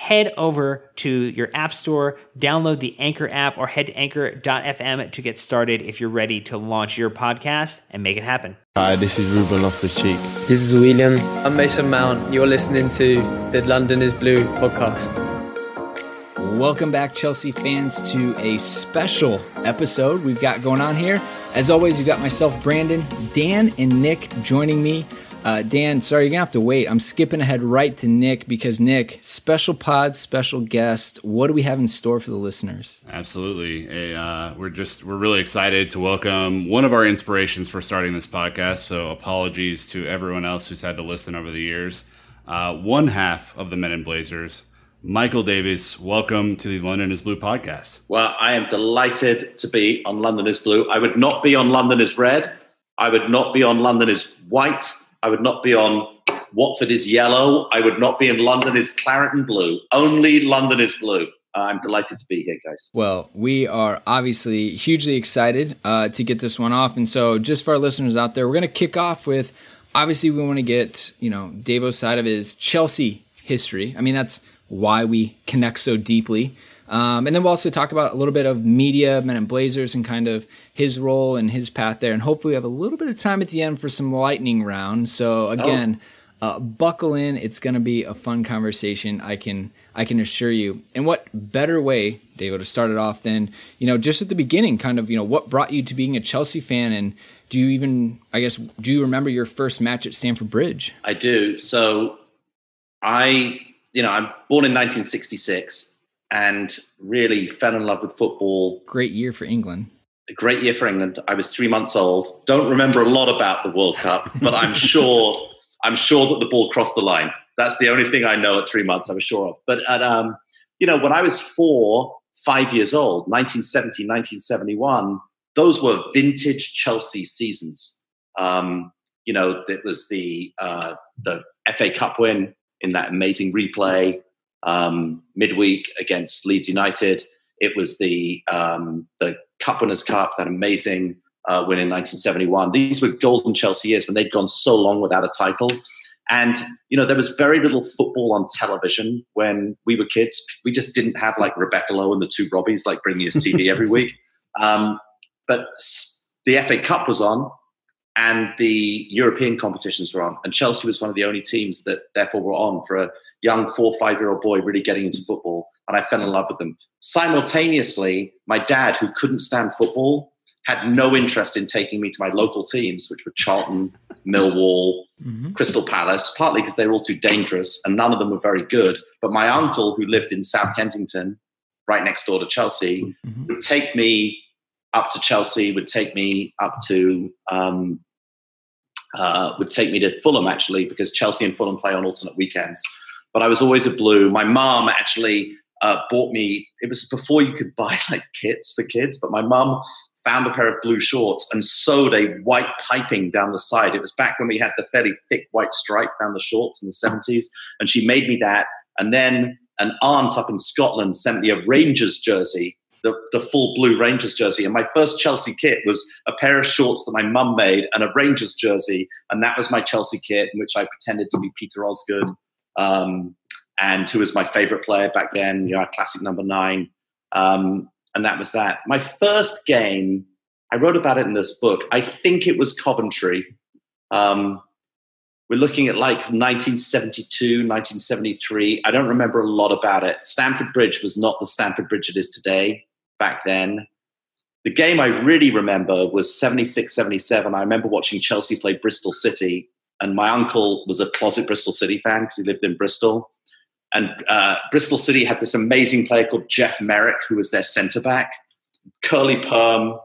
Head over to your app store, download the Anchor app, or head to anchor.fm to get started if you're ready to launch your podcast and make it happen. Hi, this is Ruben Loftus Cheek. This is William. I'm Mason Mount. You're listening to the London is Blue podcast. Welcome back, Chelsea fans, to a special episode we've got going on here. As always, you've got myself, Brandon, Dan, and Nick joining me. Uh, Dan, sorry, you're gonna have to wait. I'm skipping ahead right to Nick because Nick, special pod, special guest. What do we have in store for the listeners? Absolutely, uh, we're just we're really excited to welcome one of our inspirations for starting this podcast. So apologies to everyone else who's had to listen over the years. Uh, one half of the Men in Blazers, Michael Davies, welcome to the London is Blue podcast. Well, I am delighted to be on London is Blue. I would not be on London is Red. I would not be on London is White. I would not be on Watford is Yellow. I would not be in London is Claret and Blue. Only London is Blue. Uh, I'm delighted to be here, guys. Well, we are obviously hugely excited uh, to get this one off. And so, just for our listeners out there, we're going to kick off with obviously, we want to get, you know, Davo's side of his Chelsea history. I mean, that's why we connect so deeply. Um, and then we'll also talk about a little bit of media, Men in Blazers, and kind of his role and his path there. And hopefully, we have a little bit of time at the end for some lightning round. So again, oh. uh, buckle in. It's going to be a fun conversation. I can I can assure you. And what better way, David, to start it off than you know just at the beginning, kind of you know what brought you to being a Chelsea fan, and do you even I guess do you remember your first match at Stamford Bridge? I do. So I you know I'm born in 1966 and really fell in love with football. Great year for England. A great year for England. I was three months old. Don't remember a lot about the World Cup, but I'm sure I'm sure that the ball crossed the line. That's the only thing I know at three months. I was sure of. But at um, you know, when I was four, five years old, 1970, 1971, those were vintage Chelsea seasons. Um, you know, it was the uh, the FA Cup win in that amazing replay um, midweek against Leeds United. It was the um, the Cup Winners' Cup, that amazing uh, win in 1971. These were golden Chelsea years when they'd gone so long without a title. And you know there was very little football on television when we were kids. We just didn't have like Rebecca Lowe and the two Robbies like bringing us TV every week. Um, but the FA Cup was on, and the European competitions were on, and Chelsea was one of the only teams that therefore were on for a young four, five year old boy really getting into football, and I fell in love with them. Simultaneously, my dad, who couldn't stand football, had no interest in taking me to my local teams, which were Charlton, Millwall, mm-hmm. Crystal Palace, partly because they were all too dangerous and none of them were very good. But my uncle, who lived in South Kensington, right next door to Chelsea, mm-hmm. would take me up to Chelsea, would take me up to um, uh, would take me to Fulham actually because Chelsea and Fulham play on alternate weekends. But I was always a blue. My mom actually uh, bought me. It was before you could buy like kits for kids, but my mom found a pair of blue shorts and sewed a white piping down the side. It was back when we had the fairly thick white stripe down the shorts in the 70s. And she made me that. And then an aunt up in Scotland sent me a Rangers jersey the, the full blue Rangers jersey. And my first Chelsea kit was a pair of shorts that my mum made and a Rangers jersey. And that was my Chelsea kit, in which I pretended to be Peter Osgood, um, and who was my favorite player back then, you know, classic number nine. Um, and that was that. My first game, I wrote about it in this book. I think it was Coventry. Um, we're looking at like 1972, 1973. I don't remember a lot about it. Stamford Bridge was not the Stamford Bridge it is today back then. The game I really remember was 76 77. I remember watching Chelsea play Bristol City, and my uncle was a closet Bristol City fan because he lived in Bristol. And uh, Bristol City had this amazing player called Geoff Merrick, who was their centre back, curly perm,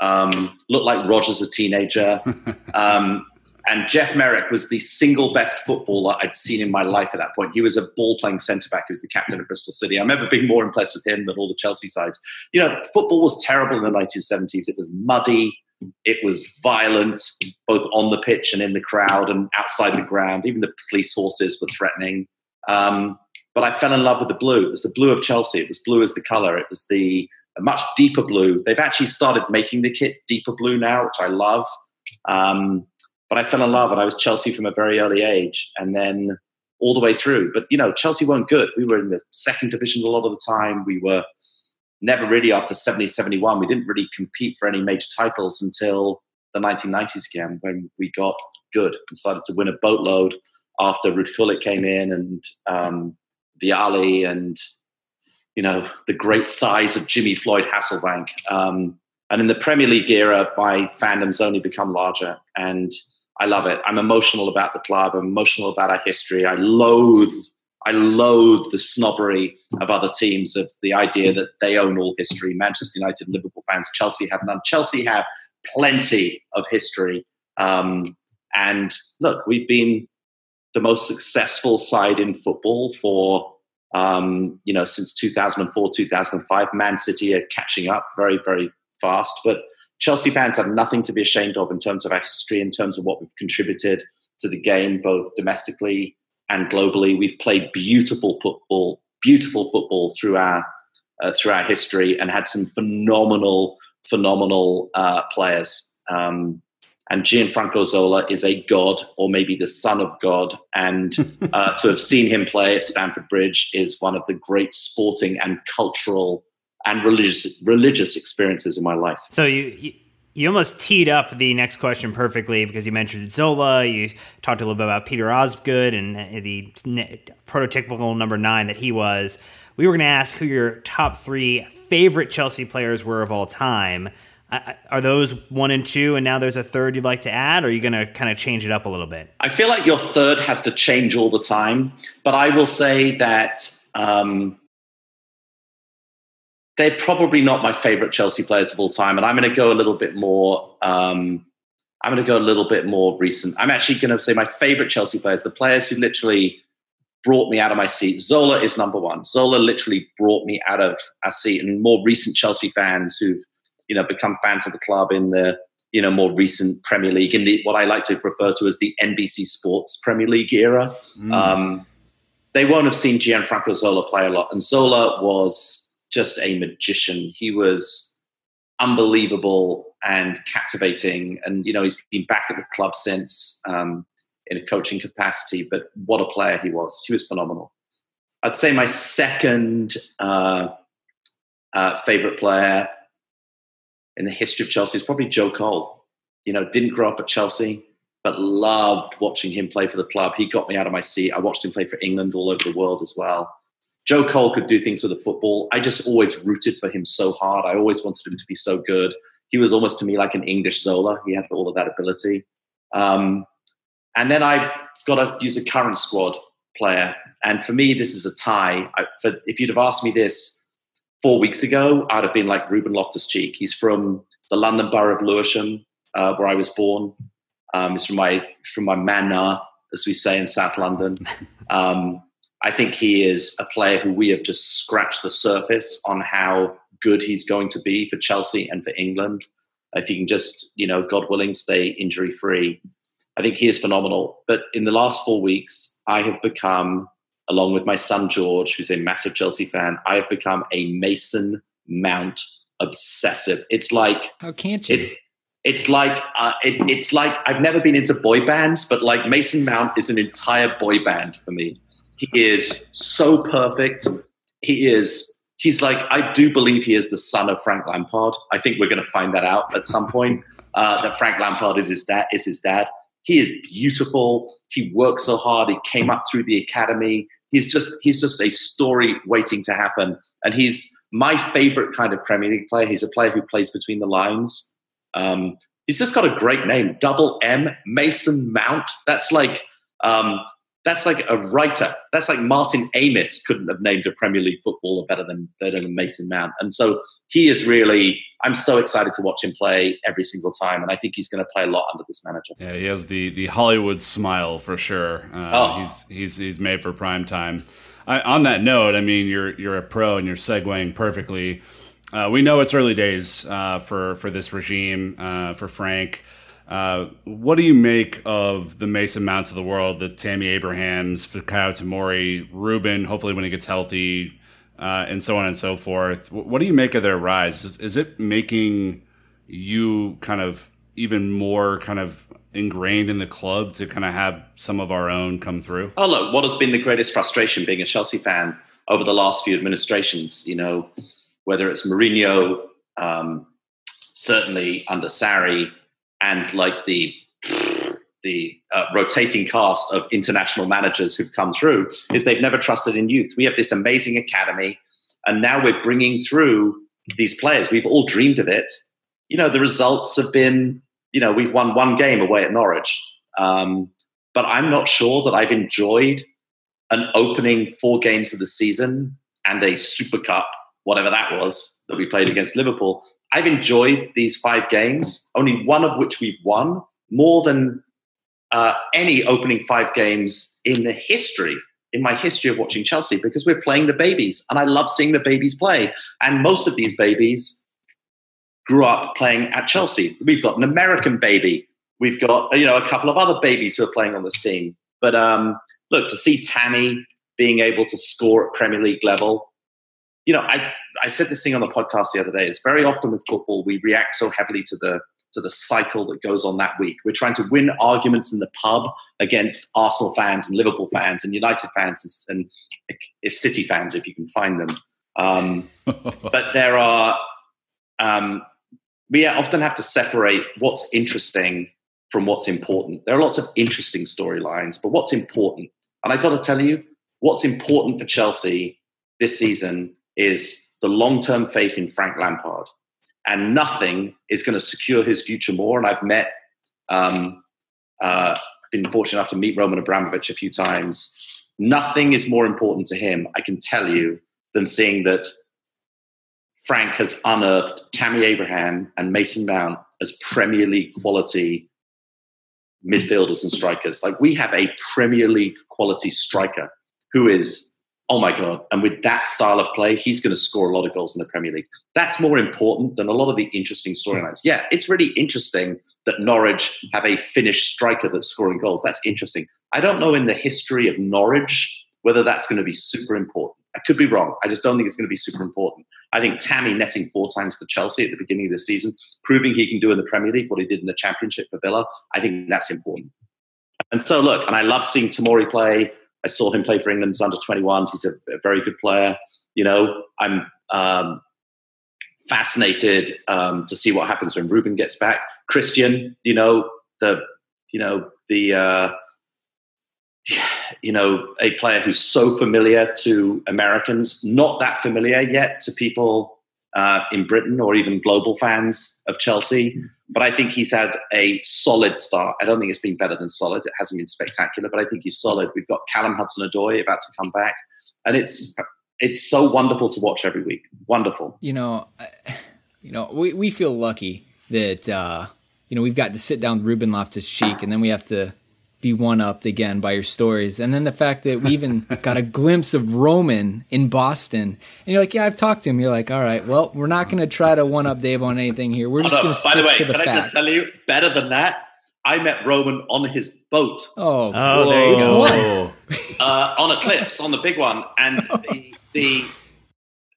um, looked like Roger's a teenager. Um, and Geoff Merrick was the single best footballer I'd seen in my life at that point. He was a ball playing centre back. He was the captain of Bristol City. I remember being more impressed with him than all the Chelsea sides. You know, football was terrible in the 1970s. It was muddy. It was violent, both on the pitch and in the crowd and outside the ground. Even the police horses were threatening. Um, but I fell in love with the blue. It was the blue of Chelsea. It was blue as the colour. It was the much deeper blue. They've actually started making the kit deeper blue now, which I love. Um, but I fell in love and I was Chelsea from a very early age and then all the way through. But, you know, Chelsea weren't good. We were in the second division a lot of the time. We were never really after 70, 71. We didn't really compete for any major titles until the 1990s again when we got good and started to win a boatload after Ruud Gullit came in and um, Vialli and, you know, the great thighs of Jimmy Floyd Hasselbaink. Um, and in the Premier League era, my fandom's only become larger. And I love it. I'm emotional about the club. I'm emotional about our history. I loathe, I loathe the snobbery of other teams of the idea that they own all history. Manchester United, Liverpool fans, Chelsea have none. Chelsea have plenty of history. Um, and look, we've been the most successful side in football for um, you know since 2004, 2005. Man City are catching up very, very fast, but Chelsea fans have nothing to be ashamed of in terms of our history, in terms of what we've contributed to the game, both domestically and globally. We've played beautiful football, beautiful football through our uh, through our history, and had some phenomenal, phenomenal uh, players. Um, and Gianfranco Zola is a god, or maybe the son of God. And uh, to have seen him play at Stamford Bridge is one of the great sporting and cultural and religious religious experiences in my life. So you, you you almost teed up the next question perfectly because you mentioned Zola. You talked a little bit about Peter Osgood and the prototypical number nine that he was. We were going to ask who your top three favorite Chelsea players were of all time. Are those one and two, and now there's a third you'd like to add, or are you going to kind of change it up a little bit? I feel like your third has to change all the time, but I will say that um, they're probably not my favorite Chelsea players of all time. And I'm going to go a little bit more. Um, I'm going to go a little bit more recent. I'm actually going to say my favorite Chelsea players, the players who literally brought me out of my seat. Zola is number one. Zola literally brought me out of a seat. And more recent Chelsea fans who've you know become fans of the club in the you know more recent Premier League in the what I like to refer to as the NBC Sports Premier League era. Mm. Um, they won't have seen Gianfranco Zola play a lot, and Zola was just a magician. He was unbelievable and captivating. And, you know, he's been back at the club since um, in a coaching capacity, but what a player he was. He was phenomenal. I'd say my second uh, uh, favorite player in the history of Chelsea is probably Joe Cole. You know, didn't grow up at Chelsea, but loved watching him play for the club. He got me out of my seat. I watched him play for England all over the world as well. Joe Cole could do things with the football. I just always rooted for him so hard. I always wanted him to be so good. He was almost to me like an English Zola. He had all of that ability. Um, and then I've got to use a current squad player. And for me, this is a tie. I, for, if you'd have asked me this four weeks ago, I'd have been like Ruben Loftus Cheek. He's from the London borough of Lewisham, uh, where I was born. Um, he's from my from my manor, as we say in South London. Um, I think he is a player who we have just scratched the surface on how good he's going to be for Chelsea and for England. If he can just, you know, God willing, stay injury free, I think he is phenomenal. But in the last four weeks, I have become, along with my son George, who's a massive Chelsea fan, I have become a Mason Mount obsessive. It's like how can't you? It's it's like uh, it, it's like I've never been into boy bands, but like Mason Mount is an entire boy band for me. He is so perfect. He is. He's like I do believe he is the son of Frank Lampard. I think we're going to find that out at some point. Uh, that Frank Lampard is his dad. Is his dad. He is beautiful. He works so hard. He came up through the academy. He's just he's just a story waiting to happen. And he's my favorite kind of Premier League player. He's a player who plays between the lines. Um, he's just got a great name, Double M Mason Mount. That's like um, that's like a writer. That's like Martin Amis couldn't have named a Premier League footballer better than better than Mason Mount. And so he is really. I'm so excited to watch him play every single time, and I think he's going to play a lot under this manager. Yeah, he has the the Hollywood smile for sure. Uh, oh. He's he's he's made for prime time. I, on that note, I mean, you're you're a pro and you're segueing perfectly. Uh, we know it's early days uh, for for this regime uh, for Frank. Uh, what do you make of the Mason Mounts of the world, the Tammy Abrahams, Fikayo Tomori, Ruben? Hopefully, when he gets healthy, uh, and so on and so forth. What do you make of their rise? Is, is it making you kind of even more kind of ingrained in the club to kind of have some of our own come through? Oh, look, what has been the greatest frustration being a Chelsea fan over the last few administrations? You know, whether it's Mourinho, um, certainly under Sarri, and like the the uh, rotating cast of international managers who've come through, is they've never trusted in youth. We have this amazing academy, and now we're bringing through these players. We've all dreamed of it. You know, the results have been, you know, we've won one game away at Norwich. Um, but I'm not sure that I've enjoyed an opening four games of the season and a Super Cup, whatever that was, that we played against Liverpool I've enjoyed these five games, only one of which we've won, more than uh, any opening five games in the history, in my history of watching Chelsea, because we're playing the babies. And I love seeing the babies play. And most of these babies grew up playing at Chelsea. We've got an American baby. We've got, you know, a couple of other babies who are playing on this team. But um, look, to see Tammy being able to score at Premier League level, you know, I, I said this thing on the podcast the other day. It's very often with football, we react so heavily to the to the cycle that goes on that week. We're trying to win arguments in the pub against Arsenal fans and Liverpool fans and United fans and if City fans, if you can find them. Um, but there are, um, we often have to separate what's interesting from what's important. There are lots of interesting storylines, but what's important? And I got to tell you, what's important for Chelsea this season is the long term faith in Frank Lampard. And nothing is going to secure his future more. And I've met, um, uh, been fortunate enough to meet Roman Abramovich a few times. Nothing is more important to him, I can tell you, than seeing that Frank has unearthed Tammy Abraham and Mason Mount as Premier League quality midfielders and strikers. Like we have a Premier League quality striker who is oh my God. And with that style of play, he's going to score a lot of goals in the Premier League. That's more important than a lot of the interesting storylines. Yeah, it's really interesting that Norwich have a Finnish striker that's scoring goals. That's interesting. I don't know in the history of Norwich whether that's going to be super important. I could be wrong. I just don't think it's going to be super important. I think Tammy netting four times for Chelsea at the beginning of the season, proving he can do in the Premier League what he did in the Championship for Villa, I think that's important. And so, look, and I love seeing Tomori play. I saw him play for England's under 21s. He's a, a very good player. You know, I'm um, fascinated um, to see what happens when Ruben gets back. Christian, you know, the, you know, the, uh, you know, a player who's so familiar to Americans, not that familiar yet to people uh, in Britain or even global fans of Chelsea. But I think he's had a solid start. I don't think it's been better than solid. It hasn't been spectacular, but I think he's solid. We've got Callum Hudson Odoi about to come back. And it's it's so wonderful to watch every week. Wonderful. You know, you know, we, we feel lucky that uh, you know we've got to sit down with Ruben Loftus Cheek, and then we have to be one upped again by your stories, and then the fact that we even got a glimpse of Roman in Boston, and you're like, yeah, I've talked to him. You're like, all right, well, we're not going to try to one up Dave on anything here. We're just going to stick By the way, to the can facts. I just tell you, better than that, I met Roman on his boat Oh, Oh, there you go. uh, on Eclipse, on the big one, and the, the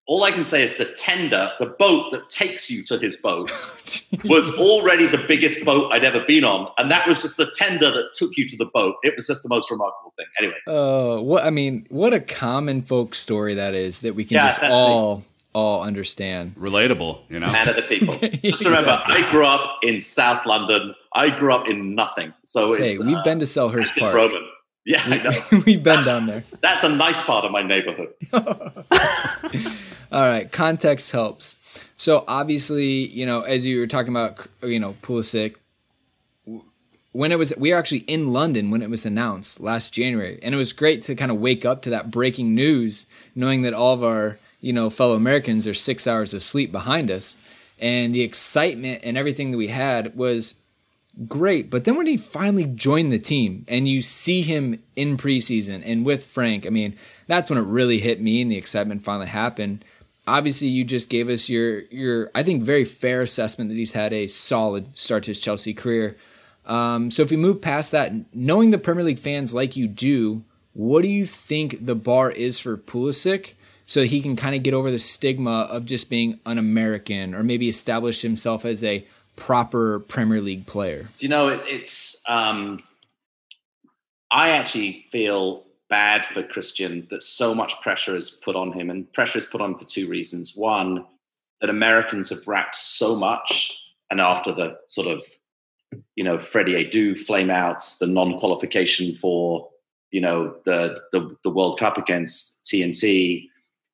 all I can say is the tender, the boat that takes you to his boat, was already the biggest boat I'd ever been on, and that was just the tender that took you to the boat. It was just the most remarkable thing. Anyway, Oh, what I mean, what a common folk story that is that we can Yeah, just that's all all understand. Relatable, you know. man of the people. Just remember, I grew up in South London. I grew up in nothing, so Hey, we've uh, been to Selhurst that's Park. Roman. Yeah, I know. we've been down there. That's a nice part of my neighborhood. All right, context helps. So obviously, you know, as you were talking about, you know, Pulisic, when it was, we were actually in London when it was announced last January, and it was great to kind of wake up to that breaking news, knowing that all of our, you know, fellow Americans are six hours of sleep behind us, and the excitement and everything that we had was great. But then when he finally joined the team and you see him in preseason and with Frank, I mean, that's when it really hit me and the excitement finally happened. Obviously, you just gave us your your I think very fair assessment that he's had a solid start to his Chelsea career. Um, so if we move past that, knowing the Premier League fans like you do, what do you think the bar is for Pulisic? So he can kind of get over the stigma of just being an American, or maybe establish himself as a proper Premier League player. You know it, it's? Um, I actually feel bad for Christian that so much pressure is put on him, and pressure is put on for two reasons. One, that Americans have racked so much, and after the sort of, you know, Freddie Adu flameouts, the non-qualification for, you know, the the, the World Cup against TNT,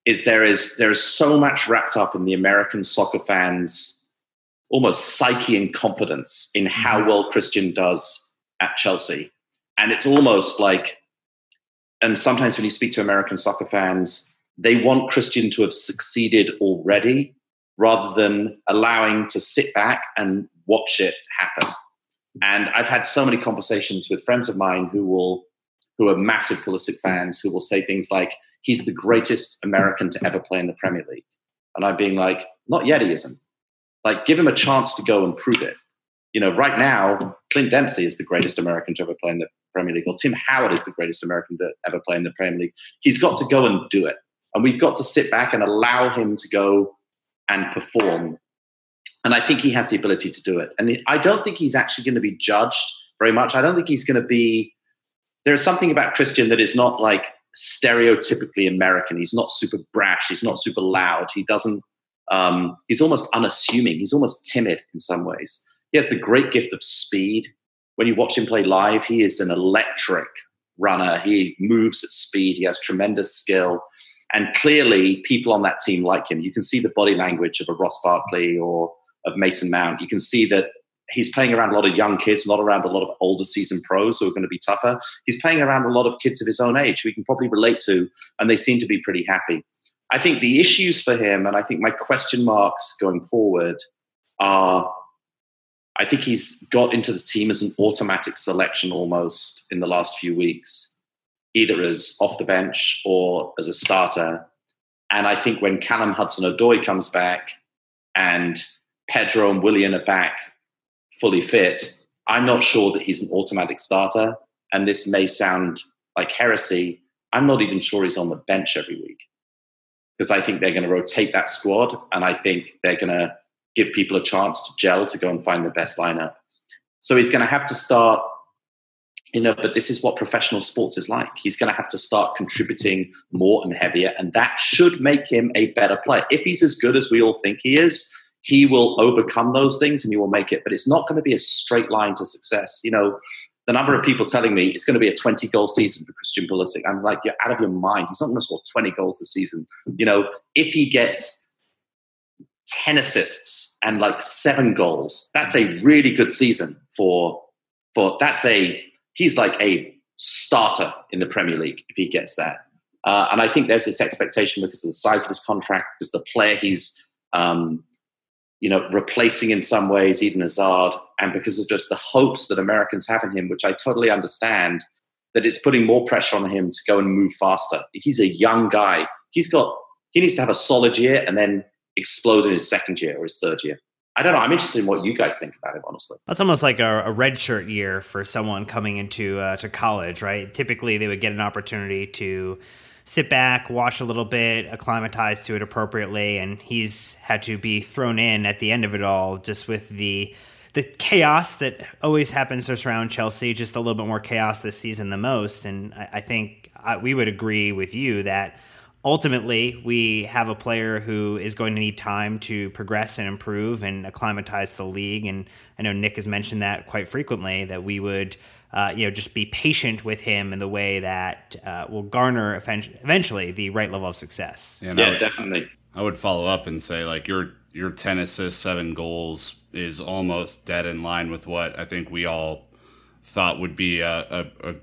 is there is there is so much wrapped up in the American soccer fans almost psyche and confidence in how mm-hmm. well Christian does at Chelsea. And it's almost like, and sometimes when you speak to American soccer fans, they want Christian to have succeeded already rather than allowing to sit back and watch it happen. And I've had so many conversations with friends of mine who will, who are massive Pulisic fans, who will say things like, he's the greatest American to ever play in the Premier League. And I'm being like, not yet, he isn't. Like, give him a chance to go and prove it. You know, right now, Clint Dempsey is the greatest American to ever play in the Premier League, or Tim Howard is the greatest American to ever play in the Premier League. He's got to go and do it. And we've got to sit back and allow him to go and perform. And I think he has the ability to do it. And I don't think he's actually going to be judged very much. I don't think he's going to be. There's something about Christian that is not like stereotypically American. He's not super brash. He's not super loud. He doesn't. Um, he's almost unassuming. He's almost timid in some ways. He has the great gift of speed. When you watch him play live, he is an electric runner. He moves at speed. He has tremendous skill. And clearly, people on that team like him. You can see the body language of a Ross Barkley or of Mason Mount. You can see that he's playing around a lot of young kids, not around a lot of older season pros who are going to be tougher. He's playing around a lot of kids of his own age who he can probably relate to, and they seem to be pretty happy. I think the issues for him, and I think my question marks going forward are I think he's got into the team as an automatic selection almost in the last few weeks, either as off the bench or as a starter. And I think when Callum Hudson Odoi comes back and Pedro and Willian are back fully fit, I'm not sure that he's an automatic starter. And this may sound like heresy. I'm not even sure he's on the bench every week because I think they're going to rotate that squad. And I think they're going to give people a chance to gel to go and find the best lineup. So he's going to have to start, you know, but this is what professional sports is like. He's going to have to start contributing more and heavier, and that should make him a better player. If he's as good as we all think he is, he will overcome those things and he will make it. But it's not going to be a straight line to success. You know, the number of people telling me it's going to be a 20 goal season for Christian Pulisic. I'm like, you're out of your mind. He's not going to score 20 goals this season. You know, if he gets 10 assists and like seven goals, that's a really good season for, for that's a, he's like a starter in the Premier League if he gets that. Uh, and I think there's this expectation because of the size of his contract, because the player he's, um, you know, replacing in some ways, Eden Hazard, and because of just the hopes that Americans have in him, which I totally understand, that it's putting more pressure on him to go and move faster. He's a young guy. He's got, he needs to have a solid year and then explode in his second year or his third year. I don't know. I'm interested in what you guys think about it, honestly. That's almost like a, a redshirt year for someone coming into uh, to college, right? Typically, they would get an opportunity to sit back, watch a little bit, acclimatize to it appropriately, and he's had to be thrown in at the end of it all, just with the the chaos that always happens to surround Chelsea. Just a little bit more chaos this season than most, and I, I think I, uh, we would agree with you that ultimately we have a player who is going to need time to progress and improve and acclimatize the league. And i know nick has mentioned that quite frequently that we would uh, you know just be patient with him in the way that uh, will garner eventually the right level of success. Yeah, yeah would, definitely. I would follow up and say like your your 10 assists 7 goals is almost dead in line with what i think we all thought would be a, a, a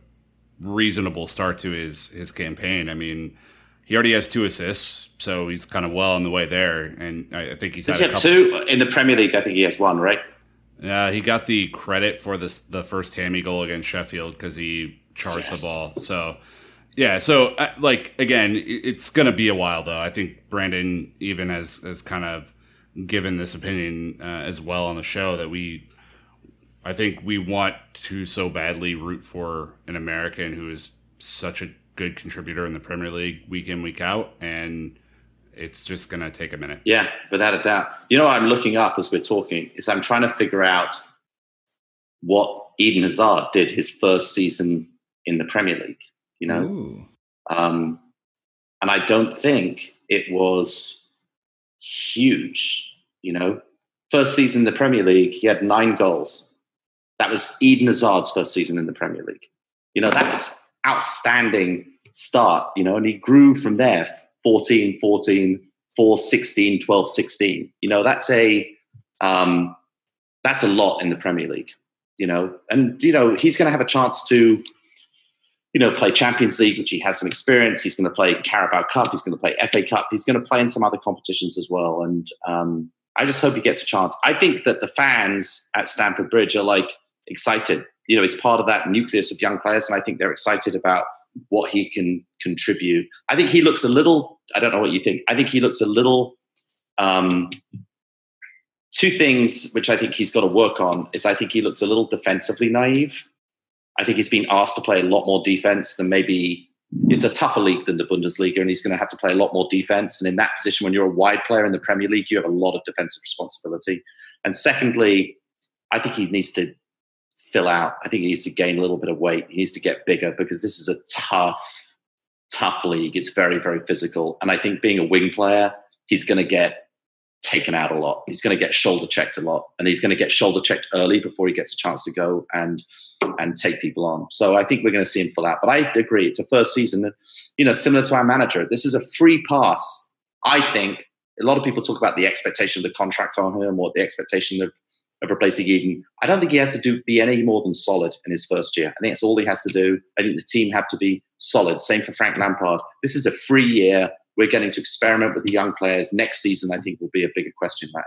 reasonable start to his his campaign. I mean he already has two assists, so he's kind of well on the way there. And I, think he's Does had he have two in the Premier League. I think he has one, right? Yeah, he got the credit for this the first Tammy goal against Sheffield because he charged yes. the ball. So yeah, so uh, like again, it's going to be a while though. I think Brandon even has has kind of given this opinion uh, as well on the show that we. I think we want to so badly root for an American who is such a good contributor in the Premier League week in week out, and it's just going to take a minute. Yeah, without a doubt. You know, I'm looking up as we're talking is I'm trying to figure out what Eden Hazard did his first season in the Premier League. You know, um, and I don't think it was huge. You know, first season in the Premier League, he had nine goals. That was Eden Hazard's first season in the Premier League. You know, that was outstanding start, you know, and he grew from there 14, 14, 4, 16, 12, 16. You know, that's a, um, that's a lot in the Premier League, you know, and, you know, he's going to have a chance to, you know, play Champions League, which he has some experience. He's going to play Carabao Cup. He's going to play FA Cup. He's going to play in some other competitions as well. And um, I just hope he gets a chance. I think that the fans at Stamford Bridge are like excited you know, is part of that nucleus of young players, and I think they're excited about what he can contribute. I think he looks a little. I don't know what you think. I think he looks a little. Um, two things which I think he's got to work on is I think he looks a little defensively naive. I think he's been asked to play a lot more defense than maybe it's a tougher league than the Bundesliga, and he's going to have to play a lot more defense. And in that position, when you're a wide player in the Premier League, you have a lot of defensive responsibility. And secondly, I think he needs to fill out. I think he needs to gain a little bit of weight. He needs to get bigger because this is a tough, tough league. It's very, very physical. And I think being a wing player, he's going to get taken out a lot. He's going to get shoulder checked a lot, and he's going to get shoulder checked early before he gets a chance to go and and take people on. So I think we're going to see him fill out. But I agree, it's a first season. You know, similar to our manager, this is a free pass. I think a lot of people talk about the expectation of the contract on him or the expectation of of replacing Eden. I don't think he has to do be any more than solid in his first year. I think that's all he has to do. I think the team have to be solid. Same for Frank Lampard. This is a free year. We're getting to experiment with the young players. Next season, I think, will be a bigger question mark.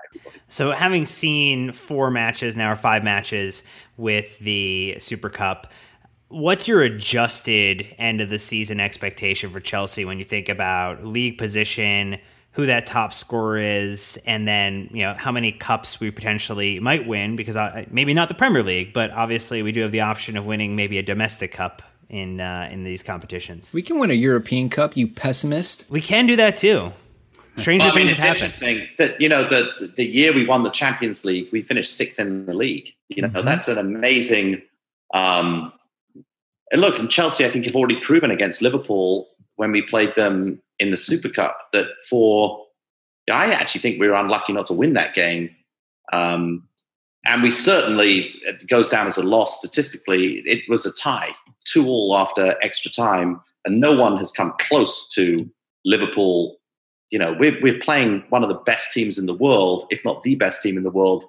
So, having seen four matches now, or five matches with the Super Cup, what's your adjusted end of the season expectation for Chelsea when you think about league position? Who that top scorer is, and then you know how many cups we potentially might win. Because I, maybe not the Premier League, but obviously we do have the option of winning maybe a domestic cup in uh, in these competitions. We can win a European Cup, you pessimist. We can do that too. Stranger well, things I mean, have happened. Interesting that you know the the year we won the Champions League, we finished sixth in the league. You know mm-hmm. that's an amazing. Um, and look, and Chelsea, I think, have already proven against Liverpool when we played them in the Super Cup that for I actually think we were unlucky not to win that game. Um, and we certainly it goes down as a loss statistically. It was a tie, two all after extra time, and no one has come close to Liverpool. You know, we're we're playing one of the best teams in the world, if not the best team in the world,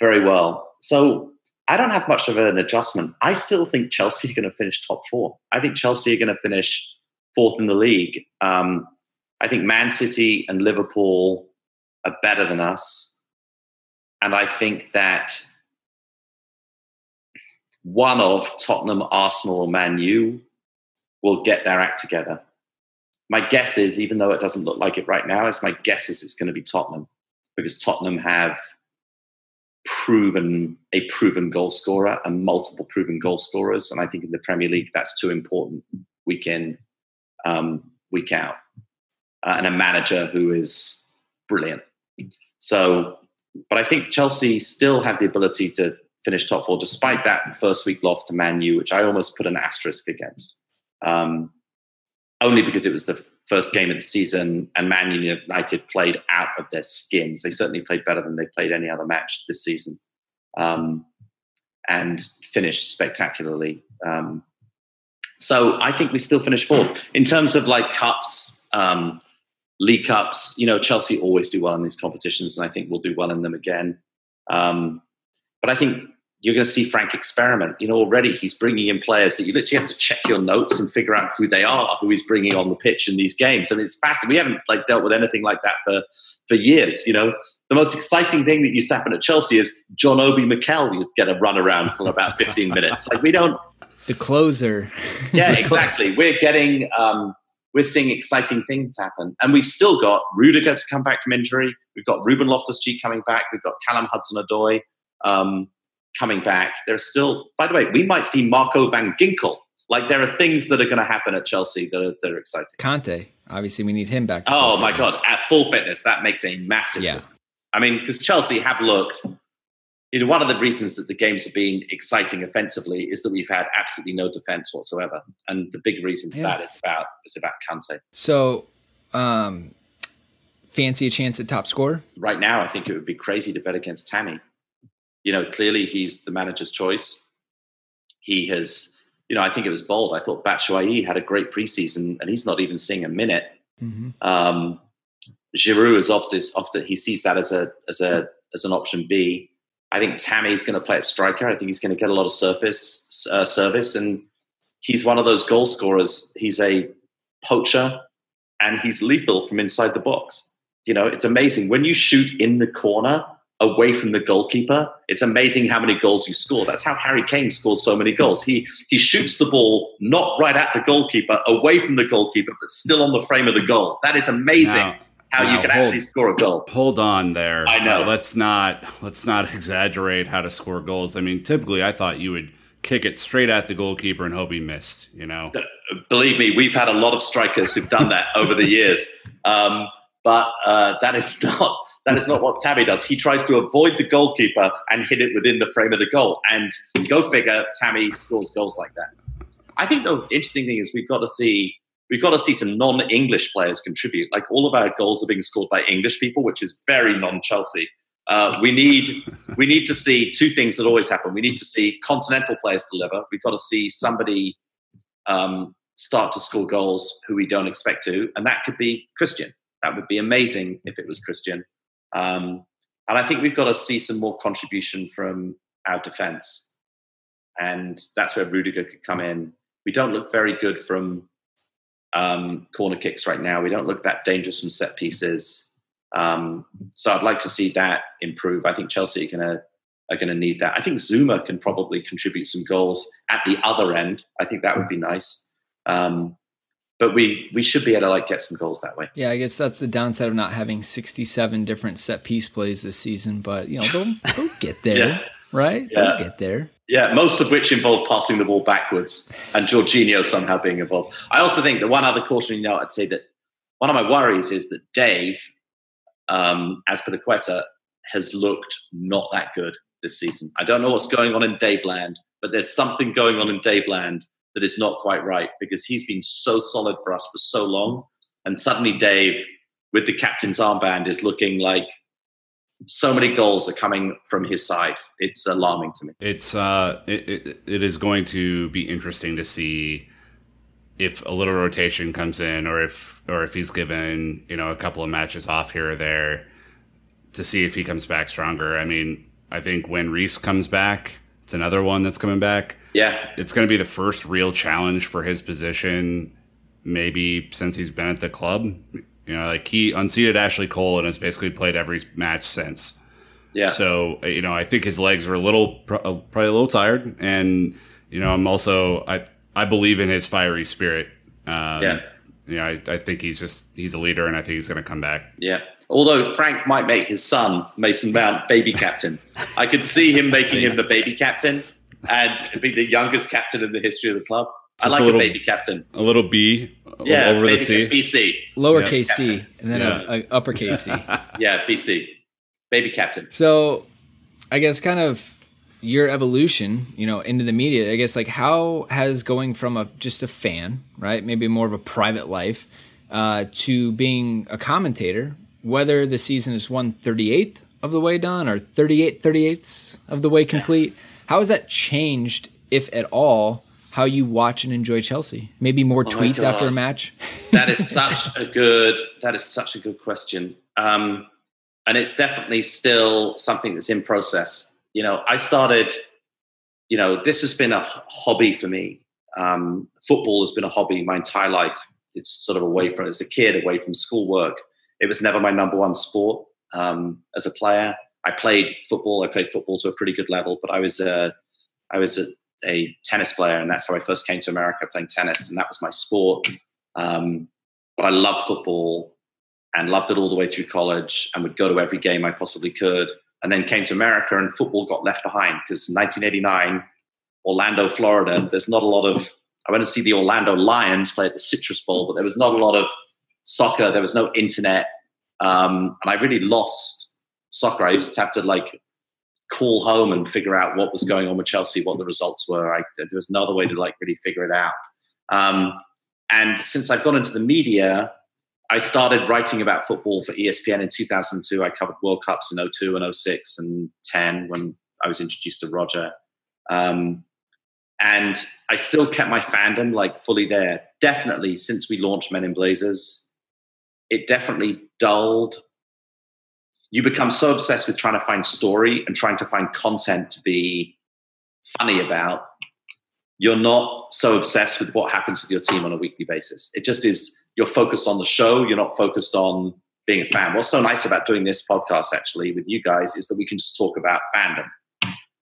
very well. So I don't have much of an adjustment. I still think Chelsea are going to finish top four. I think Chelsea are going to finish fourth in the league. Um, I think Man City and Liverpool are better than us. And I think that one of Tottenham, Arsenal, or Man U will get their act together. My guess is, even though it doesn't look like it right now, is my guess is it's going to be Tottenham because Tottenham have proven a proven goal scorer and multiple proven goal scorers, and I think in the Premier League that's too important week in, um, week out, uh, and a manager who is brilliant. So, but I think Chelsea still have the ability to finish top four, despite that first week loss to Man U, which I almost put an asterisk against. Um, only because it was the first game of the season and Man United played out of their skins. They certainly played better than they played any other match this season um, and finished spectacularly. Um, so I think we still finish fourth. In terms of like cups, um, League Cups, you know, Chelsea always do well in these competitions and I think we'll do well in them again. Um, but I think you're going to see Frank experiment. You know, already he's bringing in players that you literally have to check your notes and figure out who they are, who he's bringing on the pitch in these games. And it's fascinating. We haven't like dealt with anything like that for for years. You know, the most exciting thing that used to happen at Chelsea is John Obi Mikel to get a run around for about 15 minutes. Like we don't. The closer. yeah, exactly. We're getting. Um, we're seeing exciting things happen. And we've still got Rudiger to come back from injury. We've got Ruben Loftus Cheek coming back. We've got Callum Hudson Odoi. Um, coming back. There's still, by the way, we might see Marco van Ginkel. Like there are things that are going to happen at Chelsea that are, that are exciting. Kanté, obviously, we need him back. oh my fitness. god, at full fitness, that makes a massive. Yeah, difference. I mean, because Chelsea have looked. You know, one of the reasons that the games have been exciting offensively is that we've had absolutely no defense whatsoever, and the big reason for yeah. that is about is about Kanté. So, um, fancy a chance at top score? Right now, I think it would be crazy to bet against Tammy you know, clearly he's the manager's choice. He has, you know, I think it was bold. I thought Batshuayi had a great preseason, and he's not even seeing a minute. Mm-hmm. Um, Giroud is often, often he sees that as a as a as an option B. I think Tammy's going to play at striker. I think he's going to get a lot of surface uh, service, and he's one of those goal scorers. He's a poacher, and he's lethal from inside the box. You know, it's amazing when you shoot in the corner away from the goalkeeper. It's amazing how many goals you score. That's how Harry Kane scores so many goals. He he shoots the ball not right at the goalkeeper, away from the goalkeeper, but still on the frame of the goal. That is amazing. How now, you can hold, actually score a goal. Hold on there. I know. Uh, let's not let's not exaggerate how to score goals. I mean, typically I thought you would kick it straight at the goalkeeper and hope he missed, you know. Believe me, we've had a lot of strikers who've done that over the years. Um, but uh, that is not that is not what Tammy does. He tries to avoid the goalkeeper and hit it within the frame of the goal. And go figure, Tammy scores goals like that. I think the interesting thing is we've got to see we've got to see some non-English players contribute. Like all of our goals are being scored by English people, which is very non-Chelsea. Uh, we need we need to see two things that always happen. We need to see continental players deliver. We've got to see somebody um, start to score goals who we don't expect to, and that could be Christian. That would be amazing if it was Christian. Um, and I think we've got to see some more contribution from our defence. And that's where Rudiger could come in. We don't look very good from um, corner kicks right now. We don't look that dangerous from set pieces. Um, so I'd like to see that improve. I think Chelsea are going to are going to need that. I think Zouma can probably contribute some goals at the other end. I think that would be nice. Um, but we we should be able to like get some goals that way. Yeah, I guess that's the downside of not having 67 different set piece plays this season. But you know, they'll, they'll get there, yeah. right? Yeah. They'll get there. Yeah, most of which involve passing the ball backwards and Jorginho somehow being involved. I also think the one other cautionary note I'd say that one of my worries is that Dave, um, Quetta, has looked not that good this season. I don't know what's going on in Dave Land, but there's something going on in Dave Land that is not quite right because he's been so solid for us for so long. And suddenly, Dave, with the captain's armband, is looking like so many goals are coming from his side. It's alarming to me. It's uh, it, it, it is going to be interesting to see if a little rotation comes in, or if or if he's given you know a couple of matches off here or there to see if he comes back stronger. I mean, I think when Reece comes back, it's another one that's coming back. Yeah. It's going to be the first real challenge for his position maybe since he's been at the club. You know, like he unseated Ashley Cole and has basically played every match since. Yeah. So you know, I think his legs are a little uh, probably a little tired, and you know, I'm also I I believe in his fiery spirit. Um, yeah. You know, I, I think he's just he's a leader, and I think he's going to come back. Yeah. Although Frank might make his son Mason Mount baby captain, I could see him making him the baby captain and be the youngest captain in the history of the club. Just I like a, little, a, baby captain. A little B yeah, over the C. BC. Lowercase yeah. C and then yeah. a, a uppercase C. yeah, BC. Baby captain. So I guess kind of your evolution, you know, into the media, I guess like how has going from a just a fan, right? Maybe more of a private life, uh, to being a commentator, whether the season is one thirty eighth of the way done or 38 38ths of the way complete, how has that changed, if at all, how you watch and enjoy Chelsea? Maybe more oh tweets after a match. that is such a good. That is such a good question. Um, and it's definitely still something that's in process. You know, I started. You know, this has been a hobby for me. Um, football has been a hobby my entire life. It's sort of away from as a kid, away from schoolwork. It was never my number one sport um, as a player. I played football. I played football to a pretty good level, but I was a, I was a a tennis player, and that's how I first came to America playing tennis, and that was my sport. Um, but I love football and loved it all the way through college, and would go to every game I possibly could. And then came to America, and football got left behind because 1989, Orlando, Florida. There's not a lot of. I went to see the Orlando Lions play at the Citrus Bowl, but there was not a lot of soccer. There was no internet, um, and I really lost soccer. I used to have to like call home and figure out what was going on with Chelsea, what the results were. I, there was no other way to like really figure it out. Um, and since I've gone into the media, I started writing about football for ESPN in 2002. I covered World Cups in 02 and 06 and 10 when I was introduced to Roger. Um, and I still kept my fandom like fully there. Definitely since we launched Men in Blazers, it definitely dulled you become so obsessed with trying to find story and trying to find content to be funny about you're not so obsessed with what happens with your team on a weekly basis. It just is you're focused on the show you're not focused on being a fan. What's so nice about doing this podcast actually with you guys is that we can just talk about fandom.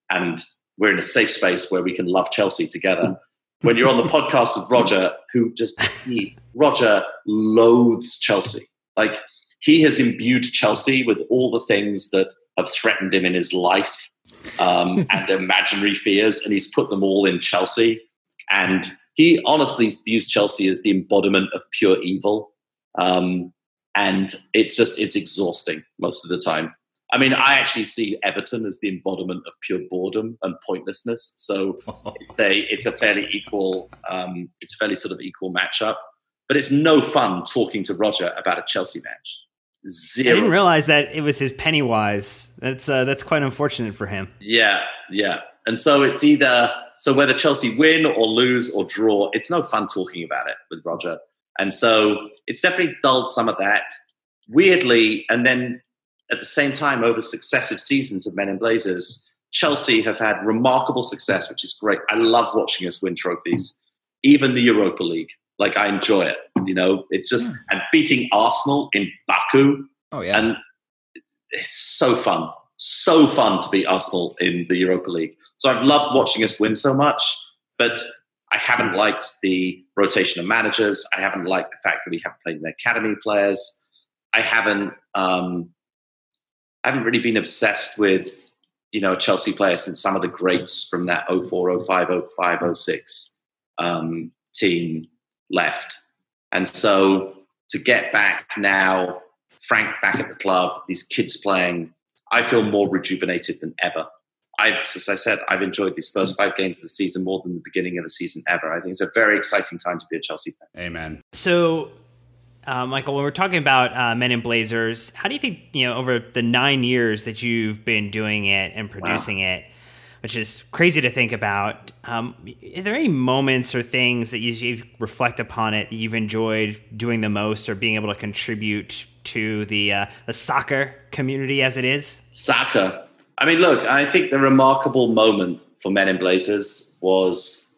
And we're in a safe space where we can love chelsea together. When you're on the podcast with roger who just he, roger loathes chelsea. Like he has imbued Chelsea with all the things that have threatened him in his life um, and imaginary fears, and he's put them all in Chelsea. And he honestly views Chelsea as the embodiment of pure evil. Um, and it's just, it's exhausting most of the time. I mean, I actually see Everton as the embodiment of pure boredom and pointlessness. So it's a, it's a fairly equal, um, it's a fairly sort of equal matchup. But it's no fun talking to Roger about a Chelsea match. Zero. I didn't realize that it was his Pennywise. That's uh, that's quite unfortunate for him. Yeah, yeah. And so it's either so whether Chelsea win or lose or draw, it's no fun talking about it with Roger. And so it's definitely dulled some of that. Weirdly, and then at the same time, over successive seasons of Men in Blazers, Chelsea have had remarkable success, which is great. I love watching us win trophies, even the Europa League. Like I enjoy it. You know, it's just yeah. and beating Arsenal in Baku. Oh yeah, and it's so fun, so fun to beat Arsenal in the Europa League. So I've loved watching us win so much, but I haven't liked the rotation of managers. I haven't liked the fact that we haven't played the academy players. I haven't. Um, I haven't really been obsessed with you know Chelsea players since some of the greats from that 04, 05, 05, 06 um, team left. And so to get back now, Frank back at the club, these kids playing, I feel more rejuvenated than ever. I've, as I said, I've enjoyed these first five games of the season more than the beginning of the season ever. I think it's a very exciting time to be a Chelsea fan. Amen. So, uh, Michael, when we're talking about uh, Men in Blazers, how do you think you know over the nine years that you've been doing it and producing wow. it? Which is crazy to think about. Um, are there any moments or things that you, you reflect upon it that you've enjoyed doing the most or being able to contribute to the uh, the soccer community as it is? Soccer. I mean, look, I think the remarkable moment for Men in Blazers was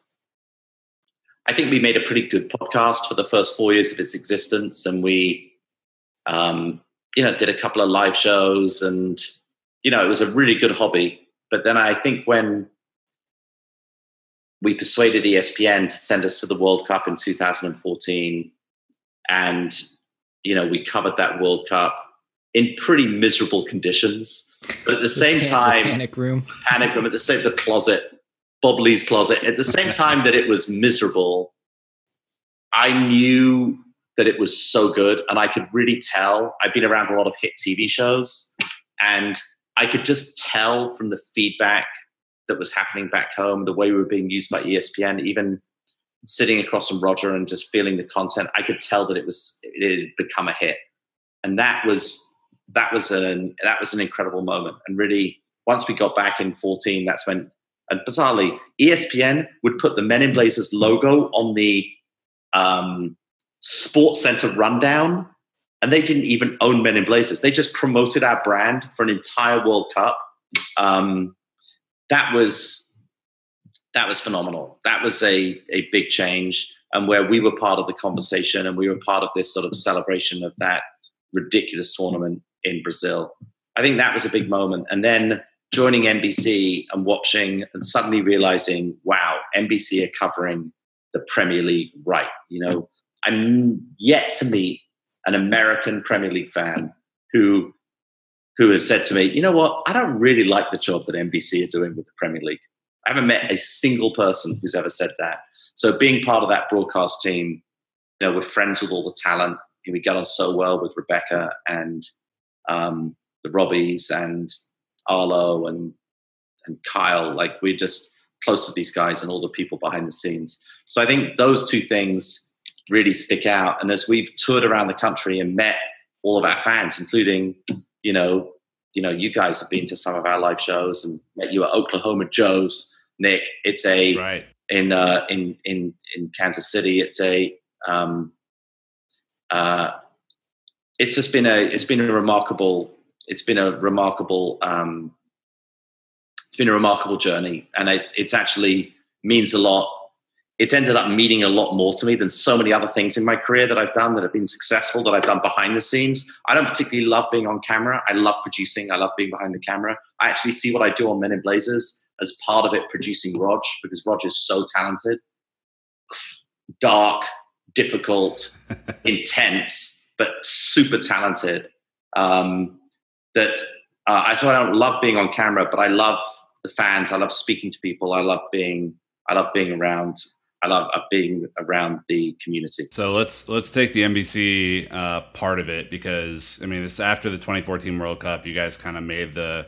I think we made a pretty good podcast for the first four years of its existence, and we, um, you know, did a couple of live shows, and you know, it was a really good hobby. But then I think when we persuaded ESPN to send us to the World Cup in 2014, and you know, we covered that World Cup in pretty miserable conditions, but at the same Pan- time, panic room. panic room at the same the closet, Bob Ley's closet. At the same time that it was miserable, I knew that it was so good, and I could really tell. I've been around a lot of hit TV shows, and I could just tell from the feedback that was happening back home, the way we were being used by ESPN, even sitting across from Roger and just feeling the content, I could tell that it was it had become a hit, and that was that was an that was an incredible moment. And really, once we got back in 14, that's when and bizarrely, ESPN would put the Men in Blazers logo on the um, Sports Center rundown, and they didn't even own Men in Blazers. They just promoted our brand for an entire World Cup. Um, that was that was phenomenal. That was a a big change, and where we were part of the conversation, and we were part of this sort of celebration of that ridiculous tournament in Brazil. I think that was a big moment, and then joining NBC and watching and suddenly realizing, wow, NBC are covering the Premier League right. You know, I'm yet to meet an American Premier League fan who who has said to me, you know what, I don't really like the job that NBC are doing with the Premier League. I haven't met a single person who's ever said that. So being part of that broadcast team, you know, we're friends with all the talent. We get on so well with Rebecca and um, the Robbies and Arlo and and Kyle. Like we're just close with these guys and all the people behind the scenes. So I think those two things really stick out. And as we've toured around the country and met all of our fans, including you know, you know, you guys have been to some of our live shows and met you at Oklahoma Joe's, Nick. It's a Right. in uh, in in in Kansas City. It's a um, uh, it's just been a it's been a remarkable it's been a remarkable um, it's been a remarkable journey, and it, it's actually means a lot. It's ended up meaning a lot more to me than so many other things in my career that I've done that have been successful that I've done behind the scenes. I don't particularly love being on camera. I love producing. I love being behind the camera. I actually see what I do on Men in Blazers as part of it producing Rog because Rog is so talented, dark, difficult, intense, but super talented. Um, that uh, I so I don't love being on camera, but I love the fans. I love speaking to people. I love being I love being around. I love uh, being around the community. So let's let's take the NBC uh, part of it because I mean this after the 2014 World Cup, you guys kind of made the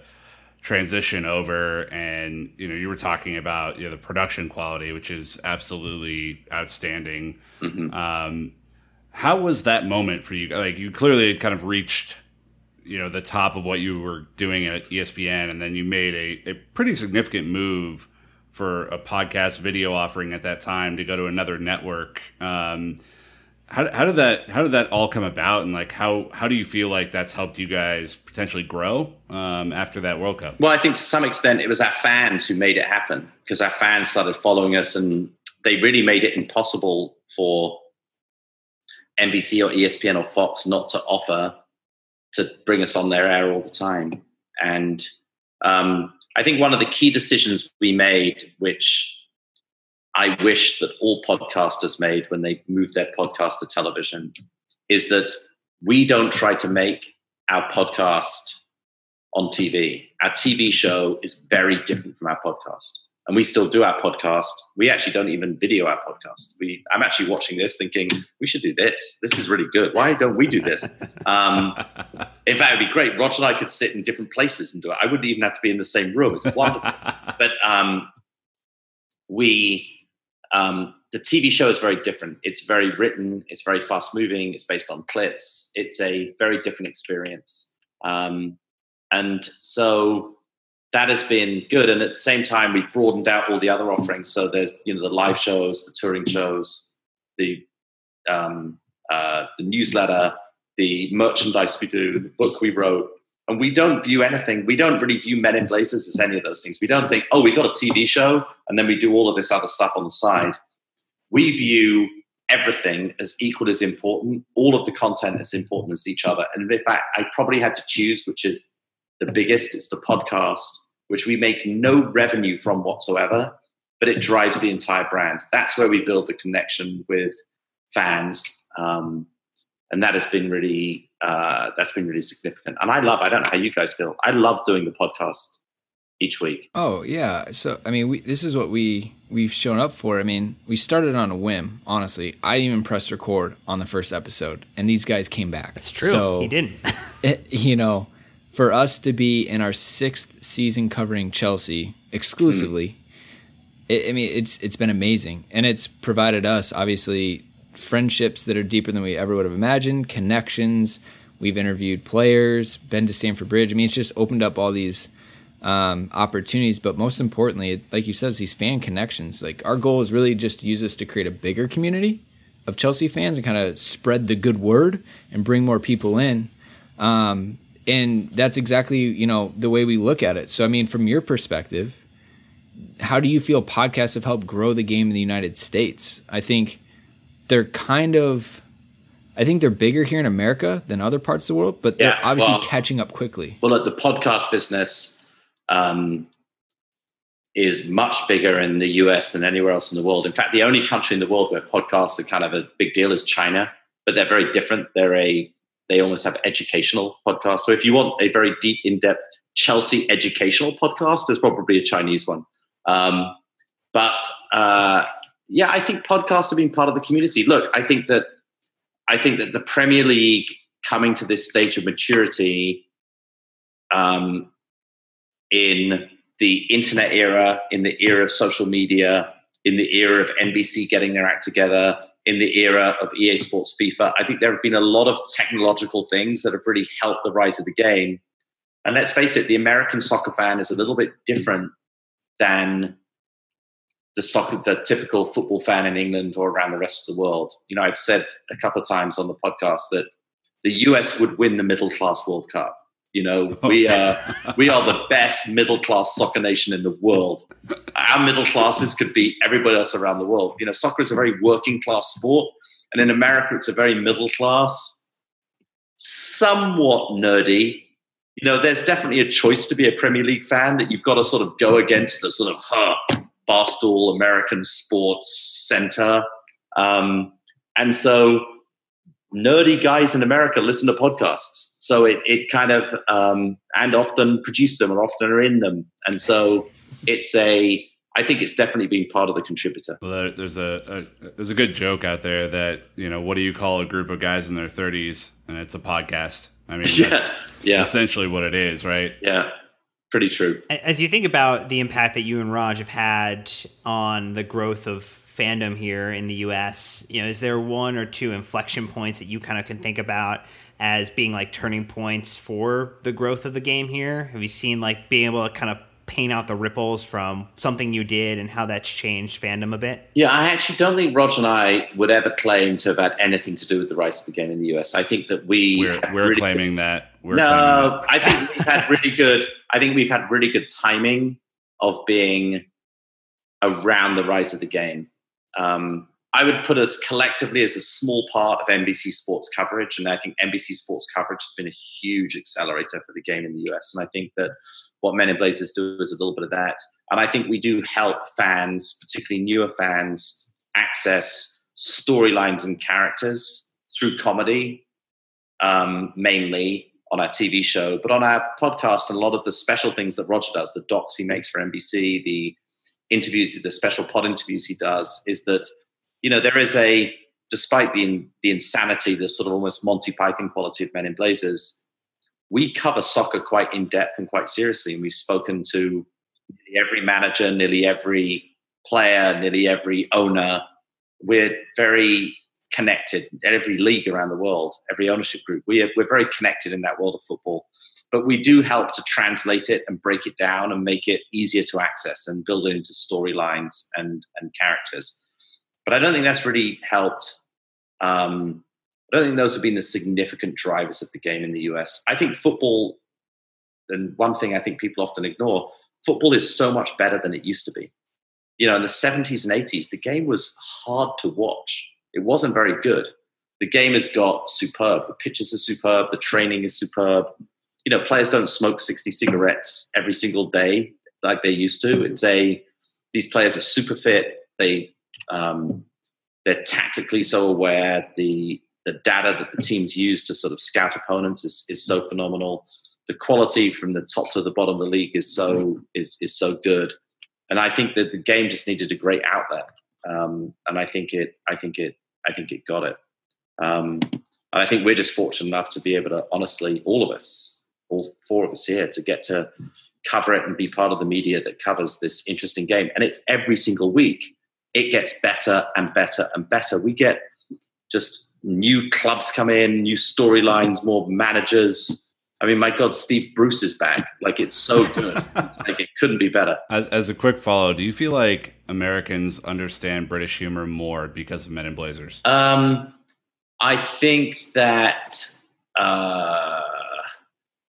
transition over, and you know you were talking about you know the production quality, which is absolutely outstanding. Mhm. Um, how was that moment for you? Like you clearly kind of reached you know the top of what you were doing at ESPN, and then you made a, a pretty significant move for a podcast video offering at that time to go to another network. Um, how, how did that how did that all come about, and like how how do you feel like that's helped you guys potentially grow um, after that World Cup? Well, I think to some extent it was our fans who made it happen because our fans started following us and they really made it impossible for NBC or ESPN or Fox not to offer to bring us on their air all the time. And um, I think one of the key decisions we made, which I wish that all podcasters made when they moved their podcast to television, is that we don't try to make our podcast on TV. Our TV show is very different from our podcast. And we still do our podcast. We actually don't even video our podcast. We, I'm actually watching this thinking, we should do this. This is really good. Why don't we do this? Um, in fact, it'd be great. Roger and I could sit in different places and do it. I wouldn't even have to be in the same room. It's wonderful. but um, we, um, the TV show is very different. It's very written. It's very fast moving. It's based on clips. It's a very different experience. Um, and so that has been good. And at the same time, we've broadened out all the other offerings. So there's you know the live shows, the touring shows, the um, uh, the newsletter, the merchandise we do, the book we wrote. And we don't view anything. We don't really view Men in Blazers as any of those things. We don't think, oh, we got a TV show, and then we do all of this other stuff on the side. we view everything as equal as important. All of the content as important as each other. And in fact, I probably had to choose which is the biggest. It's the podcast, which we make no revenue from whatsoever, but it drives the entire brand. That's where we build the connection with fans. Um, and that has been really uh, that's been really significant. And I love. I don't know how you guys feel. I love doing the podcast each week. Oh yeah. So I mean, we, this is what we we've shown up for. I mean, we started on a whim. Honestly, I didn't even press record on the first episode, and these guys came back. That's true. So, he didn't. it, you know, for us to be in our sixth season covering Chelsea exclusively, it, I mean, it's it's been amazing, and it's provided us obviously friendships that are deeper than we ever would have imagined, connections. We've interviewed players, been to Stamford Bridge. I mean, it's just opened up all these um, opportunities. But most importantly, like you said, these fan connections. Like our goal is really just to use this to create a bigger community of Chelsea fans and kind of spread the good word and bring more people in. Um, and that's exactly you know the way we look at it. So I mean, from your perspective, how do you feel podcasts have helped grow the game in the United States? I think they're kind of I think they're bigger here in America than other parts of the world, but they're obviously well, catching up quickly. Well, at the podcast business, um, is much bigger in the US than anywhere else in the world. In fact, the only country in the world where podcasts are kind of a big deal is China, but they're very different. They're a they almost have educational podcasts. So if you want a very deep, in-depth Chelsea educational podcast, there's probably a Chinese one. Um, but uh, yeah, I think podcasts have been part of the community. Look, I think that I think that the Premier League coming to this stage of maturity um, in the internet era, in the era of social media, in the era of NBC getting their act together, in the era of EA Sports FIFA. I think there have been a lot of technological things that have really helped the rise of the game. And let's face it, the American soccer fan is a little bit different than the soccer, the typical football fan in England or around the rest of the world. You know, I've said a couple of times on the podcast that the US would win the middle class World Cup. You know, we are we are the best middle class soccer nation in the world. Our middle classes could beat everybody else around the world. You know, soccer is a very working class sport, and in America, it's a very middle class, somewhat nerdy. You know, there's definitely a choice to be a Premier League fan that you've got to sort of go against the sort of huh, barstool American sports center, um, and so nerdy guys in America listen to podcasts. So it, it kind of, um, and often produce them or often are in them. And so it's a, I think it's definitely been part of the contributor. Well, there's a, a, there's a good joke out there that you know what do you call a group of guys in their 30s and it's a podcast. I mean, yeah, that's yeah. essentially what it is, right? Yeah, pretty true. As you think about the impact that you and Rog have had on the growth of fandom here in the U.S., you know, is there one or two inflection points that you kind of can think about as being like turning points for the growth of the game here? Have you seen like being able to kind of paint out the ripples from something you did and how that's changed fandom a bit? Yeah, I actually don't think Roger and I would ever claim to have had anything to do with the rise of the game in the US. I think that we we're, we're really claiming good, that. We're no, that. I think we've had really good. I think we've had really good timing of being around the rise of the game. Um, I would put us collectively as a small part of NBC sports coverage. And I think NBC sports coverage has been a huge accelerator for the game in the US. And I think that what Men in Blazers do is a little bit of that. And I think we do help fans, particularly newer fans, access storylines and characters through comedy, um, mainly on our TV show, but on our podcast and a lot of the special things that Roger does, the docs he makes for NBC, the interviews, the special pod interviews he does, is that you know there is a despite the the insanity, the sort of almost Monty Python quality of Men in Blazers, we cover soccer quite in depth and quite seriously, and we've spoken to every manager, nearly every player, nearly every owner. We're very connected. Every league around the world, every ownership group, we are, we're very connected in that world of football but we do help to translate it and break it down and make it easier to access and build it into storylines and and characters. But I don't think that's really helped. Um, I don't think those have been the significant drivers of the game in the US. I think football, and one thing I think people often ignore, football is so much better than it used to be. you know, in the 70s and 80s, the game was hard to watch. It wasn't very good. The game has got superb. The pitches are superb. The training is superb. You know, players don't smoke 60 cigarettes every single day like they used to. It's a, these players are super fit. They, um, they're tactically so aware. The, the data that the teams use to sort of scout opponents is, is so phenomenal. The quality from the top to the bottom of the league is so, is, is so good and I think that the game just needed a great outlet, um, and I think it, I think it, I think it got it. Um, and I think we're just fortunate enough to be able to, honestly, all of us, all four of us here, to get to cover it and be part of the media that covers this interesting game. And it's every single week. It gets better and better and better. We get just new clubs come in, new storylines, more managers I mean, my God, Steve Bruce is back. Like it's so good. it's like it couldn't be better. As, as, a quick follow, do you feel like Americans understand British humor more because of Men in Blazers? Um, I think that uh,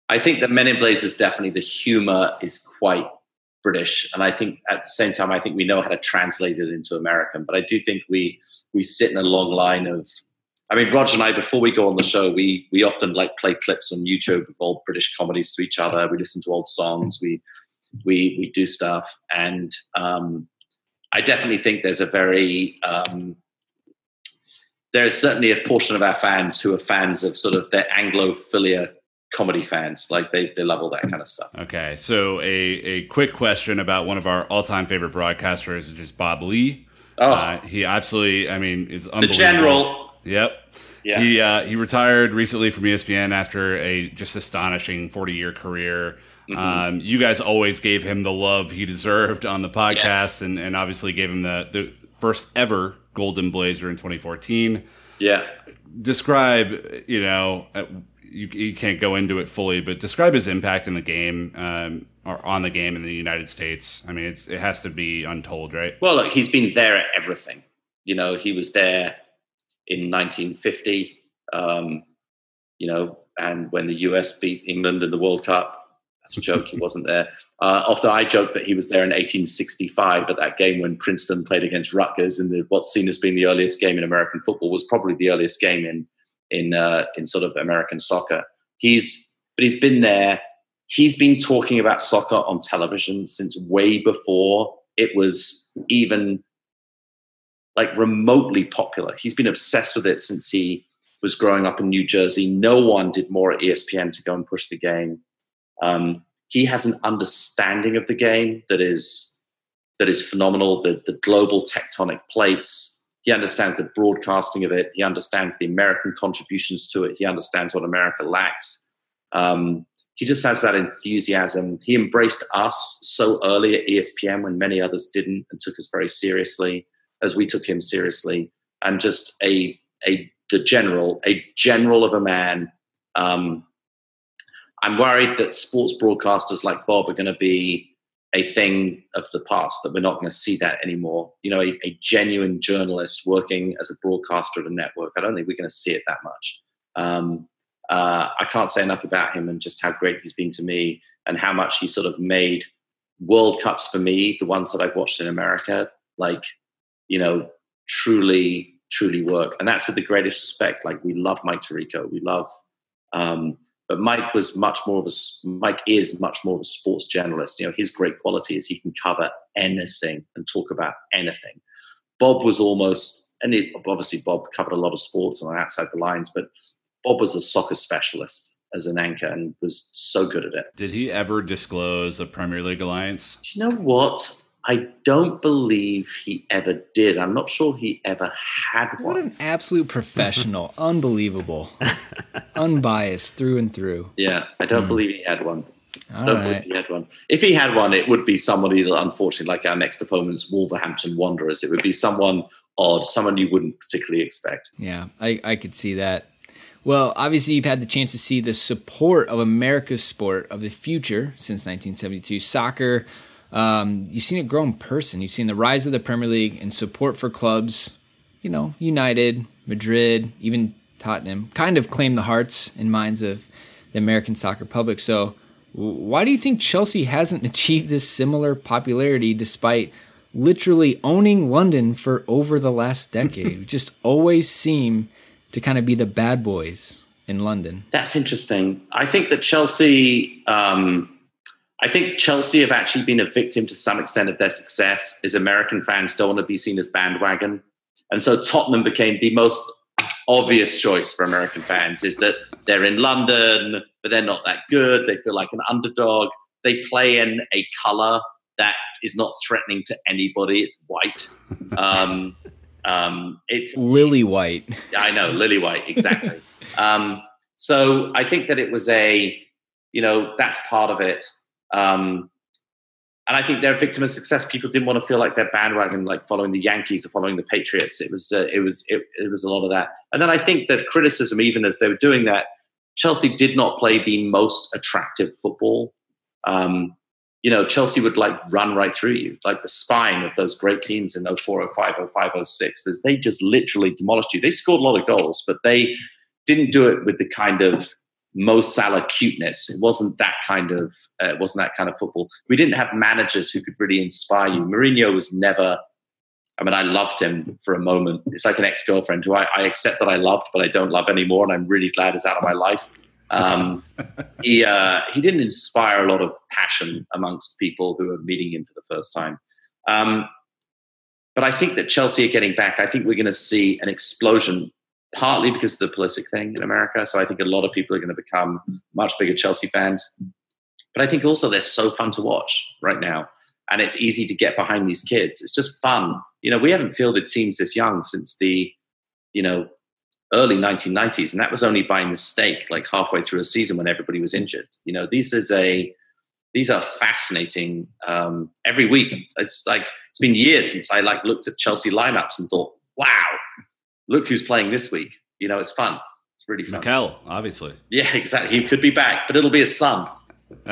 I think that Men in Blazers definitely the humor is quite British, and I think at the same time I think we know how to translate it into American. But I do think we we sit in a long line of I mean, Roger and I, before we go on the show, we we often like play clips on YouTube of old British comedies to each other. We listen to old songs. We we we do stuff, and um, I definitely think there's a very um, there is certainly a portion of our fans who are fans of sort of their Anglophilia comedy fans. Like they, they love all that kind of stuff. Okay. So a, a quick question about one of our all time favorite broadcasters, which is Bob Ley. Oh. Uh, he absolutely, I mean, is unbelievable. The general. Yep. Yeah. He uh, he retired recently from ESPN after a just astonishing 40 year career. Mm-hmm. Um, you guys always gave him the love he deserved on the podcast, yeah. and, and obviously gave him the, the first ever Golden Blazer in 2014. Yeah. Describe, you know, uh, you, you can't go into it fully, but describe his impact in the game um, or on the game in the United States. I mean, it's it has to be untold, right? Well, look, he's been there at everything. You know, he was there in 1950. Um, you know, and when the US beat England in the World Cup, that's a joke. he wasn't there. Uh, after I joked that he was there in 1865 at that game when Princeton played against Rutgers, and what's seen as being the earliest game in American football was probably the earliest game in in uh, in sort of American soccer. He's but he's been there. He's been talking about soccer on television since way before it was even like remotely popular. He's been obsessed with it since he was growing up in New Jersey. No one did more at ESPN to go and push the game. Um, he has an understanding of the game that is that is phenomenal. The, the global tectonic plates. He understands the broadcasting of it. He understands the American contributions to it. He understands what America lacks. Um, he just has that enthusiasm. He embraced us so early at ESPN when many others didn't and took us very seriously as we took him seriously, and just a a the general, a general of a man. Um, I'm worried that sports broadcasters like Bob are going to be a thing of the past that we're not going to see that anymore. You know, a, a, genuine journalist working as a broadcaster at a network. I don't think we're going to see it that much. Um, uh, I can't say enough about him and just how great he's been to me and how much he sort of made World Cups for me, the ones that I've watched in America, like you know, truly, truly work. And that's with the greatest respect. Like we love Mike Tirico. We love, um, but Mike was much more of a, Mike is much more of a sports journalist. You know, his great quality is he can cover anything and talk about anything. Bob was almost, and it, obviously Bob covered a lot of sports and outside the lines, but Bob was a soccer specialist as an anchor and was so good at it. Did he ever disclose a Premier League alliance? Do you know what? I don't believe he ever did. I'm not sure he ever had one. What an absolute professional. Unbelievable. Unbiased through and through. Yeah, I don't mm. believe he had one. All don't right. believe he had one. If he had one, it would be somebody that, unfortunately, like our next opponents, Wolverhampton Wanderers. It would be someone odd, someone you wouldn't particularly expect. Yeah, I, I could see that. Well, obviously, you've had the chance to see the support of America's sport of the future since 1972. Soccer um, you've seen it grow in person. You've seen the rise of the Premier League and support for clubs, you know, United, Madrid, even Tottenham, kind of claim the hearts and minds of the American soccer public. So, why do you think Chelsea hasn't achieved this similar popularity despite literally owning London for over the last decade. we just always seem to kind of be the bad boys in London. That's interesting. I think that Chelsea, um, I think Chelsea have actually been a victim to some extent of their success. Is American fans don't want to be seen as bandwagon, and so Tottenham became the most obvious choice for American fans. Is that they're in London, but they're not that good. They feel like an underdog. They play in a color that is not threatening to anybody. It's white. Um, um, it's lily white. I know, lily white, exactly. um, so I think that it was a, you know, that's part of it. Um, and I think they're a victim of success. People didn't want to feel like they're bandwagon, like following the Yankees or following the Patriots. It was, uh, it was, it, it was a lot of that. And then I think that criticism, even as they were doing that, Chelsea did not play the most attractive football. Um, you know, Chelsea would like run right through you, like the spine of those great teams in 04, 05, 05, 06. They just literally demolished you. They scored a lot of goals, but they didn't do it with the kind of Mo Salah cuteness. It wasn't that kind of uh, it wasn't that kind of football. We didn't have managers who could really inspire you. Mourinho was never. I mean, I loved him for a moment. It's like an ex-girlfriend who I, I accept that I loved, but I don't love anymore, and I'm really glad is out of my life. Um, he uh, he didn't inspire a lot of passion amongst people who are meeting him for the first time. Um, but I think that Chelsea are getting back. I think we're going to see an explosion, partly because of the Pulisic thing in America. So I think a lot of people are going to become much bigger Chelsea fans. But I think also they're so fun to watch right now, and it's easy to get behind these kids. It's just fun. You know, we haven't fielded teams this young since the, you know, early 1990s, and that was only by mistake, like halfway through a season when everybody was injured. You know, these is a these are fascinating. Um, every week, it's like it's been years since I like looked at Chelsea lineups and thought, "Wow, look who's playing this week." You know, it's fun. It's really fun. Mikel, obviously. Yeah, exactly. He could be back, but it'll be his son.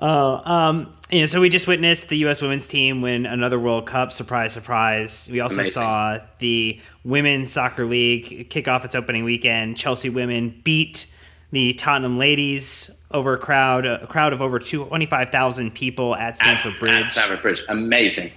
Oh, um, you know, so we just witnessed the U.S. women's team win another World Cup. Surprise, surprise. We also Amazing. saw the Women's Soccer League kick off its opening weekend. Chelsea women beat the Tottenham ladies over a crowd, a crowd of over 25,000 people at Stamford Bridge. At Stamford Bridge. Amazing.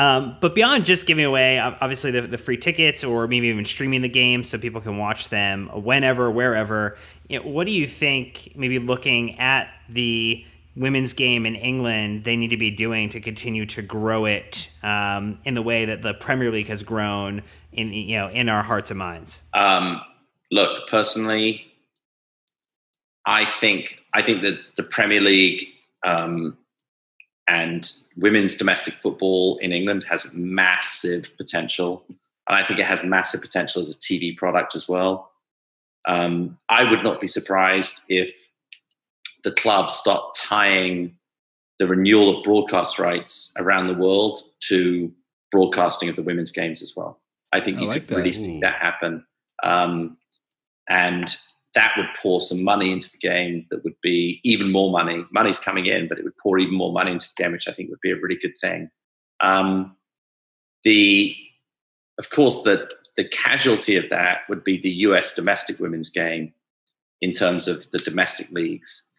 Um, but beyond just giving away, obviously, the, the free tickets or maybe even streaming the game so people can watch them whenever, wherever, you know, what do you think, maybe looking at the women's game in England, they need to be doing to continue to grow it um, in the way that the Premier League has grown in, you know, in our hearts and minds? Um, look, personally, I think I think that the Premier League um, and women's domestic football in England has massive potential, and I think it has massive potential as a TV product as well. Um, I would not be surprised if the clubs start tying the renewal of broadcast rights around the world to broadcasting of the women's games as well. I think I you like could really that. see that happen. Um, and that would pour some money into the game that would be even more money. Money's coming in, but it would pour even more money into the game, which I think would be a really good thing. Um, the, of course, the the casualty of that would be the US domestic women's game in terms of the domestic leagues.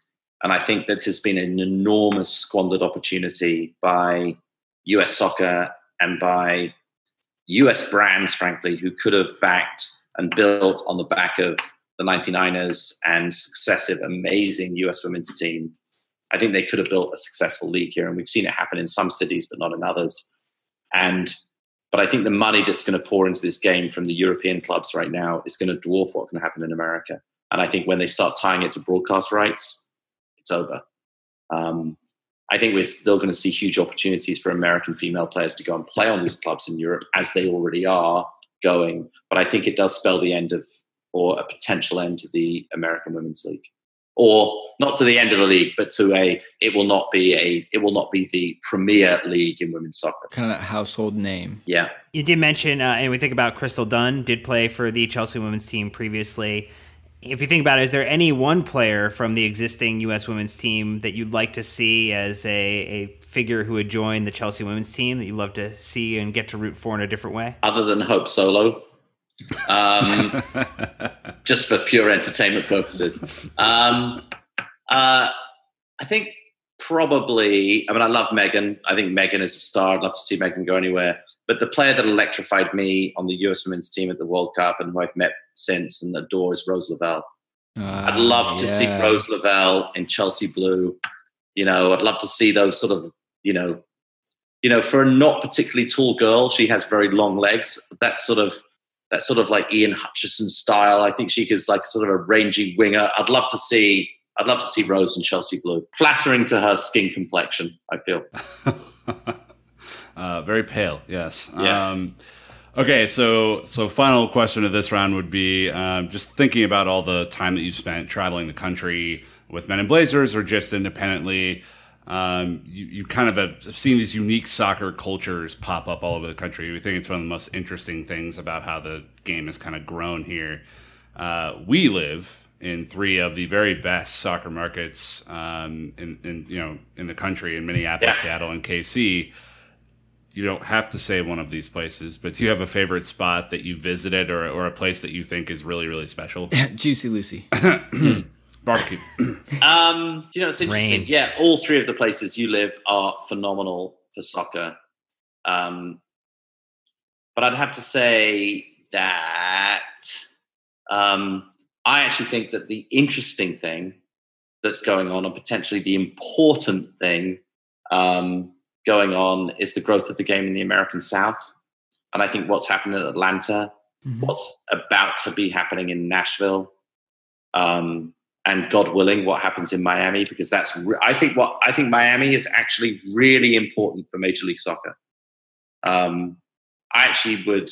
And I think that has been an enormous squandered opportunity by US soccer and by US brands, frankly, who could have backed and built on the back of the 99ers and successive amazing US women's team. I think they could have built a successful league here, and we've seen it happen in some cities, but not in others. And but I think the money that's going to pour into this game from the European clubs right now is going to dwarf what can happen in America. And I think when they start tying it to broadcast rights, it's over. Um, I think we're still going to see huge opportunities for American female players to go and play on these clubs in Europe, as they already are going. But I think it does spell the end of, or a potential end to the American Women's League, or not to the end of the league, but to a. It will not be a. It will not be the premier league in women's soccer. Kind of that household name. Yeah, You did mention, uh, and we think about Crystal Dunn did play for the Chelsea women's team previously. If you think about it, is there any one player from the existing U.S. women's team that you'd like to see as a, a figure who would join the Chelsea women's team that you'd love to see and get to root for in a different way? other than Hope Solo, um, just for pure entertainment purposes. Um, uh, I think probably. I mean, I love Megan. I think Megan is a star. I'd love to see Megan go anywhere. But the player that electrified me on the US women's team at the World Cup and who I've met since and adore is Rose Lavelle. I'd love to see. Rose Lavelle in Chelsea blue. You know, I'd love to see those sort of, you know, you know, for a not particularly tall girl, she has very long legs. That sort of that sort of like Ian Hutchinson style. I think she is like sort of a rangy winger. I'd love to see I'd love to see Rose in Chelsea blue. Flattering to her skin complexion, I feel. Uh, very pale, yes. Yeah. Um, okay, so so final question of this round would be um, just thinking about all the time that you spent traveling the country with Men in Blazers or just independently. Um, you, you kind of have seen these unique soccer cultures pop up all over the country. We think it's one of the most interesting things about how the game has kind of grown here. Uh, we live in three of the very best soccer markets um, in, in you know in the country in Minneapolis, Yeah. Seattle, and KC you don't have to say one of these places, but do you have a favorite spot that you visited or, or a place that you think is really, really special? Juicy Lucy. Barbecue. Um, do you know, it's interesting. Rain. Yeah, all three of the places you live are phenomenal for soccer. Um, but I'd have to say that um, I actually think that the interesting thing that's going on, and potentially the important thing um, going on, is the growth of the game in the American South. And I think what's happened in Atlanta, what's about to be happening in Nashville, um, and God willing, what happens in Miami, because that's re- I think what I think Miami is actually really important for Major League Soccer. Um, I actually would,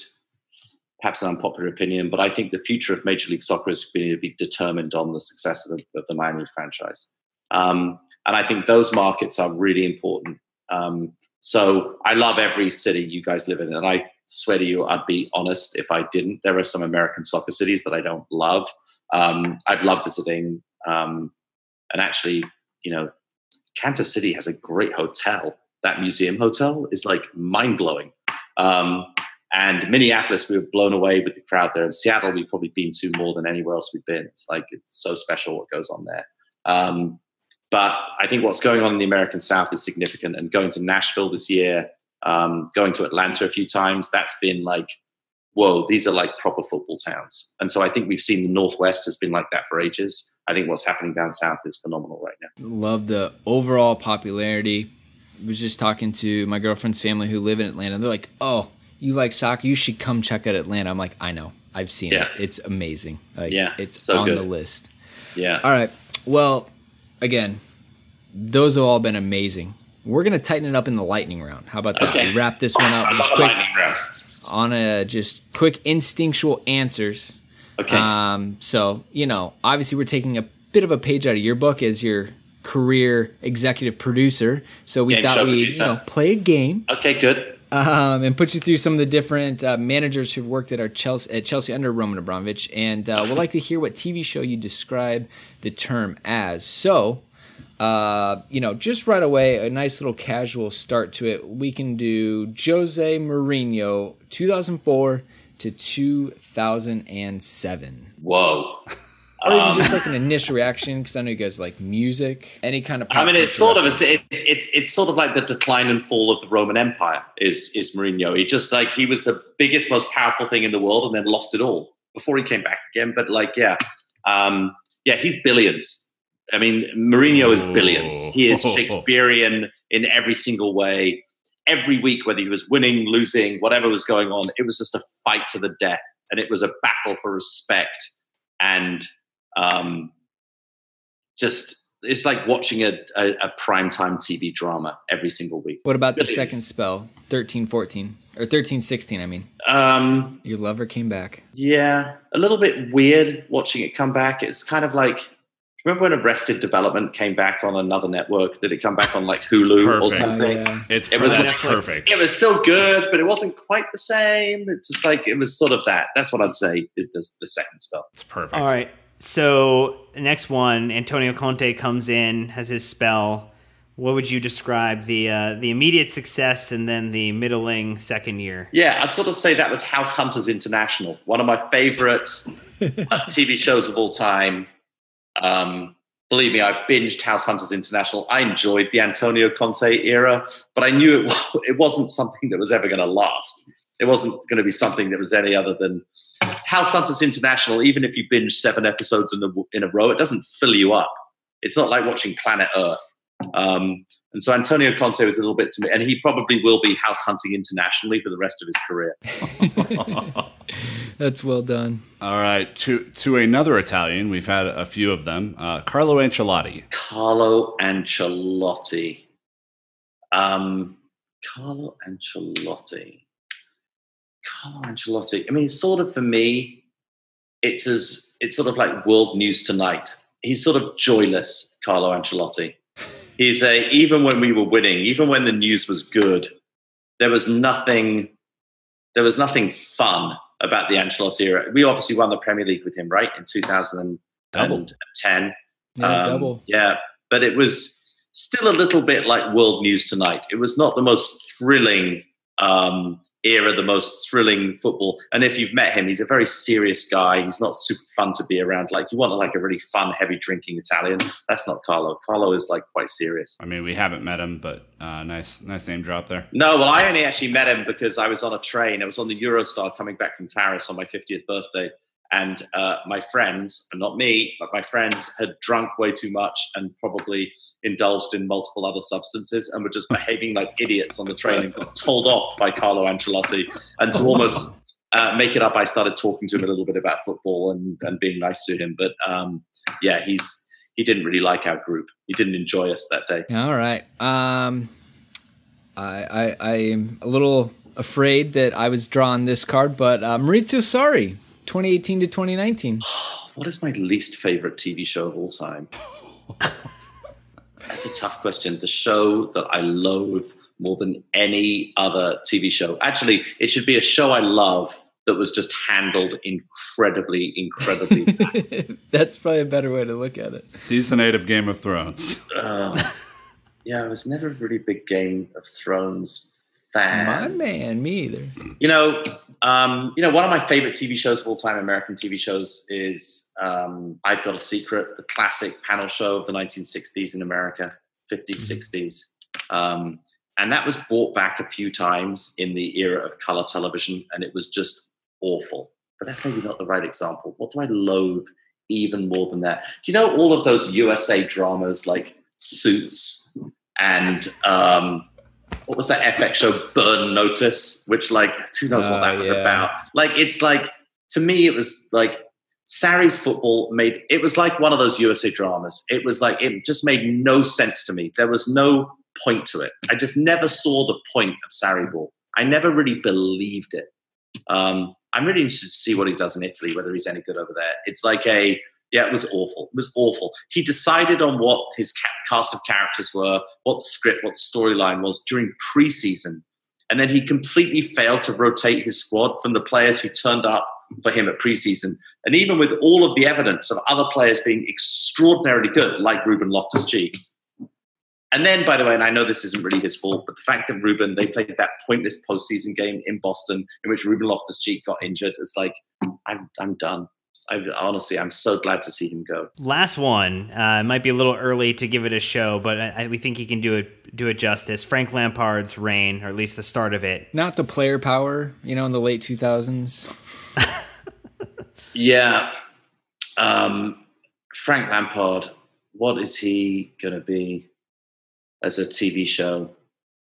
perhaps an unpopular opinion, but I think the future of Major League Soccer is going to be determined on the success of the, of the Miami franchise. Um, and I think those markets are really important. Um, so I love every city you guys live in, and I swear to you, I'd be honest if I didn't. There are some American soccer cities that I don't love. Um, I'd love visiting, um, and actually, you know, Kansas City has a great hotel. That museum hotel is like mind blowing. Um, and Minneapolis, we were blown away with the crowd there. In Seattle, we've probably been to more than anywhere else we've been. It's like it's so special what goes on there. Um, but I think what's going on in the American South is significant. And going to Nashville this year, um, going to Atlanta a few times, that's been like, whoa, these are like proper football towns. And so I think we've seen the Northwest has been like that for ages. I think what's happening down south is phenomenal right now. Love the overall popularity. Was just talking to my girlfriend's family who live in Atlanta. They're like, "Oh, you like soccer? You should come check out Atlanta." I'm like, "I know. I've seen Yeah. it. It's amazing. Like, Yeah, it's so on good. the list." Yeah. All right. Well, again, those have all been amazing. We're gonna tighten it up in the lightning round. How about that? Okay. We wrap this one up I just quick lightning round. On a just quick instinctual answers. Okay. Um, so you know, obviously, we're taking a bit of a page out of your book as your career executive producer. So we Game thought we'd you know play a game okay, good. um, and put you through some of the different uh, managers who've worked at our Chelsea at Chelsea under Roman Abramovich, and uh, we'd like to hear what TV show you describe the term as. So. Uh, you know, just right away, a nice little casual start to it. We can do Jose Mourinho, 2004 to 2007. Whoa. Or even Um, just like an initial reaction, because I know you guys like music. Any kind of. I mean, it's sort of it's, it, it's it's sort of like the decline and fall of the Roman Empire. Is is Mourinho? He just like he was the biggest, most powerful thing in the world, and then lost it all before he came back again. But like, yeah, um, yeah, he's billions. I mean, Mourinho is billions. He is Oh. Shakespearean in every single way. Every week, whether he was winning, losing, whatever was going on, it was just a fight to the death, and it was a battle for respect and um, just it's like watching a, a, a primetime TV drama every single week. What about the second spell, 13 14? Or thirteen sixteen? I mean. Um, Your lover came back. yeah, a little bit weird watching it come back. It's kind of like remember when Arrested Development came back on another network? Did it come back on like Hulu or perfect. something? Yeah. It's It was that's Netflix. perfect. It was still good, but it wasn't quite the same. It's just like it was sort of that. That's what I'd say is the the second spell. It's perfect. All right. So next one, Antonio Conte comes in, has his spell. What would you describe the uh, the immediate success and then the middling second year? Yeah, I'd sort of say that was House Hunters International, one of my favorite uh, TV shows of all time. Um, believe me, I've binged House Hunters International. I enjoyed the Antonio Conte era, but I knew it, it wasn't something that was ever going to last. It wasn't going to be something that was any other than House Hunters International. Even if you binge seven episodes in a, in a row, it doesn't fill you up. It's not like watching Planet Earth. Um, and so Antonio Conte was a little bit to me, and he probably will be house hunting internationally for the rest of his career. That's well done. All right, to to another Italian, we've had a few of them. Uh, Carlo Ancelotti. Carlo Ancelotti. Um, Carlo Ancelotti. Carlo Ancelotti. I mean, sort of for me, it's as it's sort of like world news tonight. He's sort of joyless, Carlo Ancelotti. He's a even when we were winning, even when the news was good, there was nothing. There was nothing fun about the Ancelotti era. We obviously won the Premier League with him, right, in 2010. Yeah, Um, double. Yeah, but it was still a little bit like world news tonight. It was not the most thrilling um, era, the most thrilling football. And if you've met him, he's a very serious guy. He's not super fun to be around. Like you want like a really fun, heavy drinking Italian. That's not Carlo. Carlo is like quite serious. I mean, we haven't met him, but uh, nice nice name drop there. No, well, I only actually met him because I was on a train. I was on the Eurostar coming back from Paris on my 50th birthday. And uh, my friends, and not me, but my friends had drunk way too much and probably indulged in multiple other substances and were just behaving like idiots on the train and got told off by Carlo Ancelotti. And to almost uh, make it up, I started talking to him a little bit about football and, and being nice to him. But um, yeah, he's he didn't really like our group. He didn't enjoy us that day. All right. Um, I, I I am a little afraid that I was drawn this card, but uh, Maurizio Sarri, 2018 to 2019. What is my least favorite TV show of all time? That's a tough question. The show that I loathe more than any other TV show. Actually, it should be a show I love that was just handled incredibly, incredibly. That's probably a better way to look at it. Season eight of Game of Thrones. Uh, yeah, I was never a really big Game of Thrones fan. My man, me either. You know, um, you know, one of my favorite TV shows of all time, American TV shows, is um, I've Got a Secret, the classic panel show of the 1960s in America, 50s, 60s. Um, and that was brought back a few times in the era of color television, and it was just awful. But that's maybe not the right example. What do I loathe even more than that? Do you know all of those USA dramas like Suits and um, what was that FX show, Burn Notice, which like who knows what that was yeah. about? Like it's like to me, it was like Sarri's football made it was like one of those USA dramas. It was like it just made no sense to me. There was no point to it. I just never saw the point of Sarri ball. I never really believed it. Um, I'm really interested to see what he does in Italy, whether he's any good over there. It's like a yeah, it was awful. It was awful. He decided on what his cast of characters were, what the script, what the storyline was during preseason, and then he completely failed to rotate his squad from the players who turned up for him at preseason. And even with all of the evidence of other players being extraordinarily good, like Ruben Loftus Cheek. And then, by the way, and I know this isn't really his fault, but the fact that Ruben, they played that pointless postseason game in Boston in which Ruben Loftus Cheek got injured, it's like, I'm, I'm done. I, honestly, I'm so glad to see him go. Last one uh, it might be a little early to give it a show, but I, I, we think he can do it do it justice. Frank Lampard's reign, or at least the start of it. Not the player power, you know, in the late 2000s. Yeah. Um, Frank Lampard, what is he going to be as a TV show?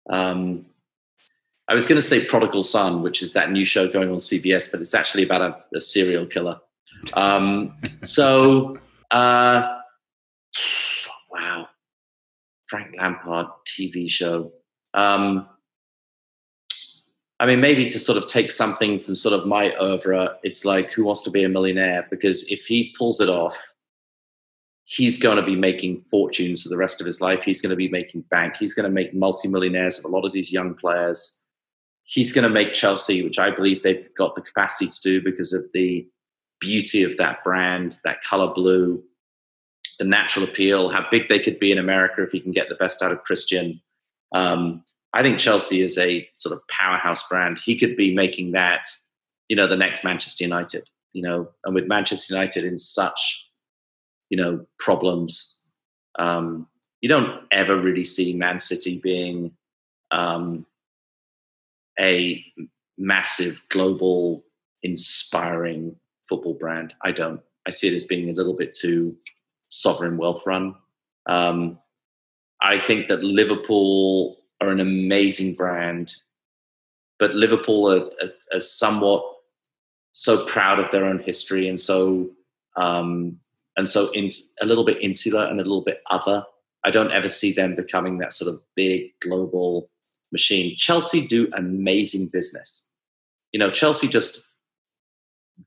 Um, I was going to say Prodigal Son, which is that new show going on CBS, but it's actually about a, a serial killer. Um, so, uh, wow. Frank Lampard TV show. Um, I mean, maybe to sort of take something from sort of my oeuvre, it's like Who Wants to Be a Millionaire? Because if he pulls it off, he's going to be making fortunes for the rest of his life. He's going to be making bank. He's going to make multimillionaires of a lot of these young players. He's going to make Chelsea, which I believe they've got the capacity to do because of the beauty of that brand, that color blue, the natural appeal, how big they could be in America if he can get the best out of Christian. Um, I think Chelsea is a sort of powerhouse brand. He could be making that, you know, the next Manchester United, you know, and with Manchester United in such, you know, problems, Um, you don't ever really see Man City being um, a massive global inspiring football brand. I don't. I see it as being a little bit too sovereign wealth run. Um, I think that Liverpool are an amazing brand, but Liverpool are, are, are somewhat so proud of their own history and so um, and so in, a little bit insular and a little bit other. I don't ever see them becoming that sort of big global machine. Chelsea do amazing business. You know, Chelsea just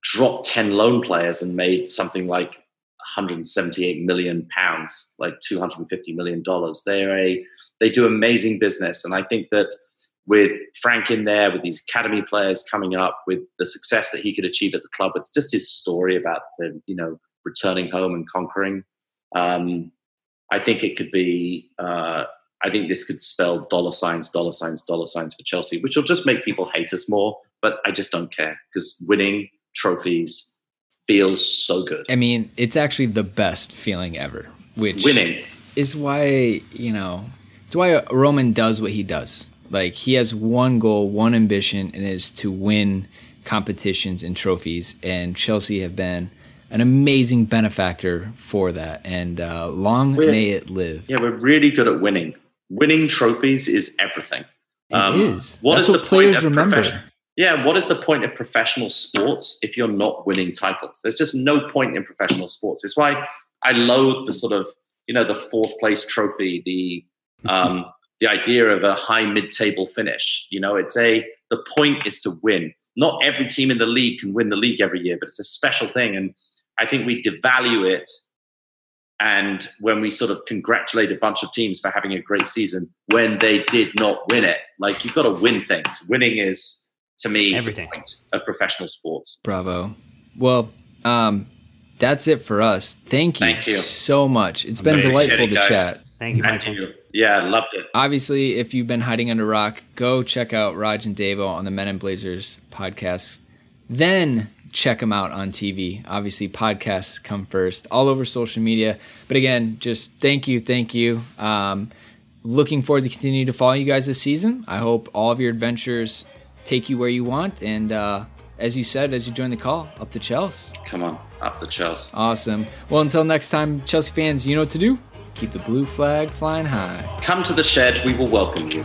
dropped 10 loan players and made something like 178 million pounds, like 250 million dollars. They're a they do amazing business, and I think that with Frank in there, with these academy players coming up, with the success that he could achieve at the club, with just his story about the you know returning home and conquering. Um, I think it could be. Uh, I think this could spell dollar signs, dollar signs, dollar signs for Chelsea, which will just make people hate us more. But I just don't care because winning trophies feels so good. I mean, it's actually the best feeling ever. Which winning is why you know it's why Roman does what he does. Like he has one goal, one ambition, and it is to win competitions and trophies. And Chelsea have been an amazing benefactor for that. And uh, long We're- may it live. Yeah, we're really good at winning. Winning trophies is everything. It Um, is. what That's is what the players remember. Yeah, what is the point of professional sports if you're not winning titles? There's just no point in professional sports. It's why I loathe the sort of you know the fourth place trophy, the um, the idea of a high mid table finish. You know, it's a the point is to win. Not every team in the league can win the league every year, but it's a special thing, and I think we devalue it. And when we sort of congratulate a bunch of teams for having a great season when they did not win it, like you've got to win things. Winning is, to me, Everything. the point of professional sports. Bravo. Well, um, that's it for us. Thank you, Thank you. so much. It's been delightful Kidding, to guys. chat. Thank you, And Michael. you, yeah, I loved it. Obviously, if you've been hiding under rock, go check out Rog and Davo on the Men in Blazers podcast. Then check them out on TV. Obviously, podcasts come first, all over social media. But again, just thank you, thank you. Um, looking forward to continue to follow you guys this season. I hope all of your adventures take you where you want. And uh, as you said, as you join the call, up the Chelsea. Come on, up the Chelsea. Awesome. Well, until next time, Chelsea fans, you know what to do. Keep the blue flag flying high. Come to the shed. We will welcome you.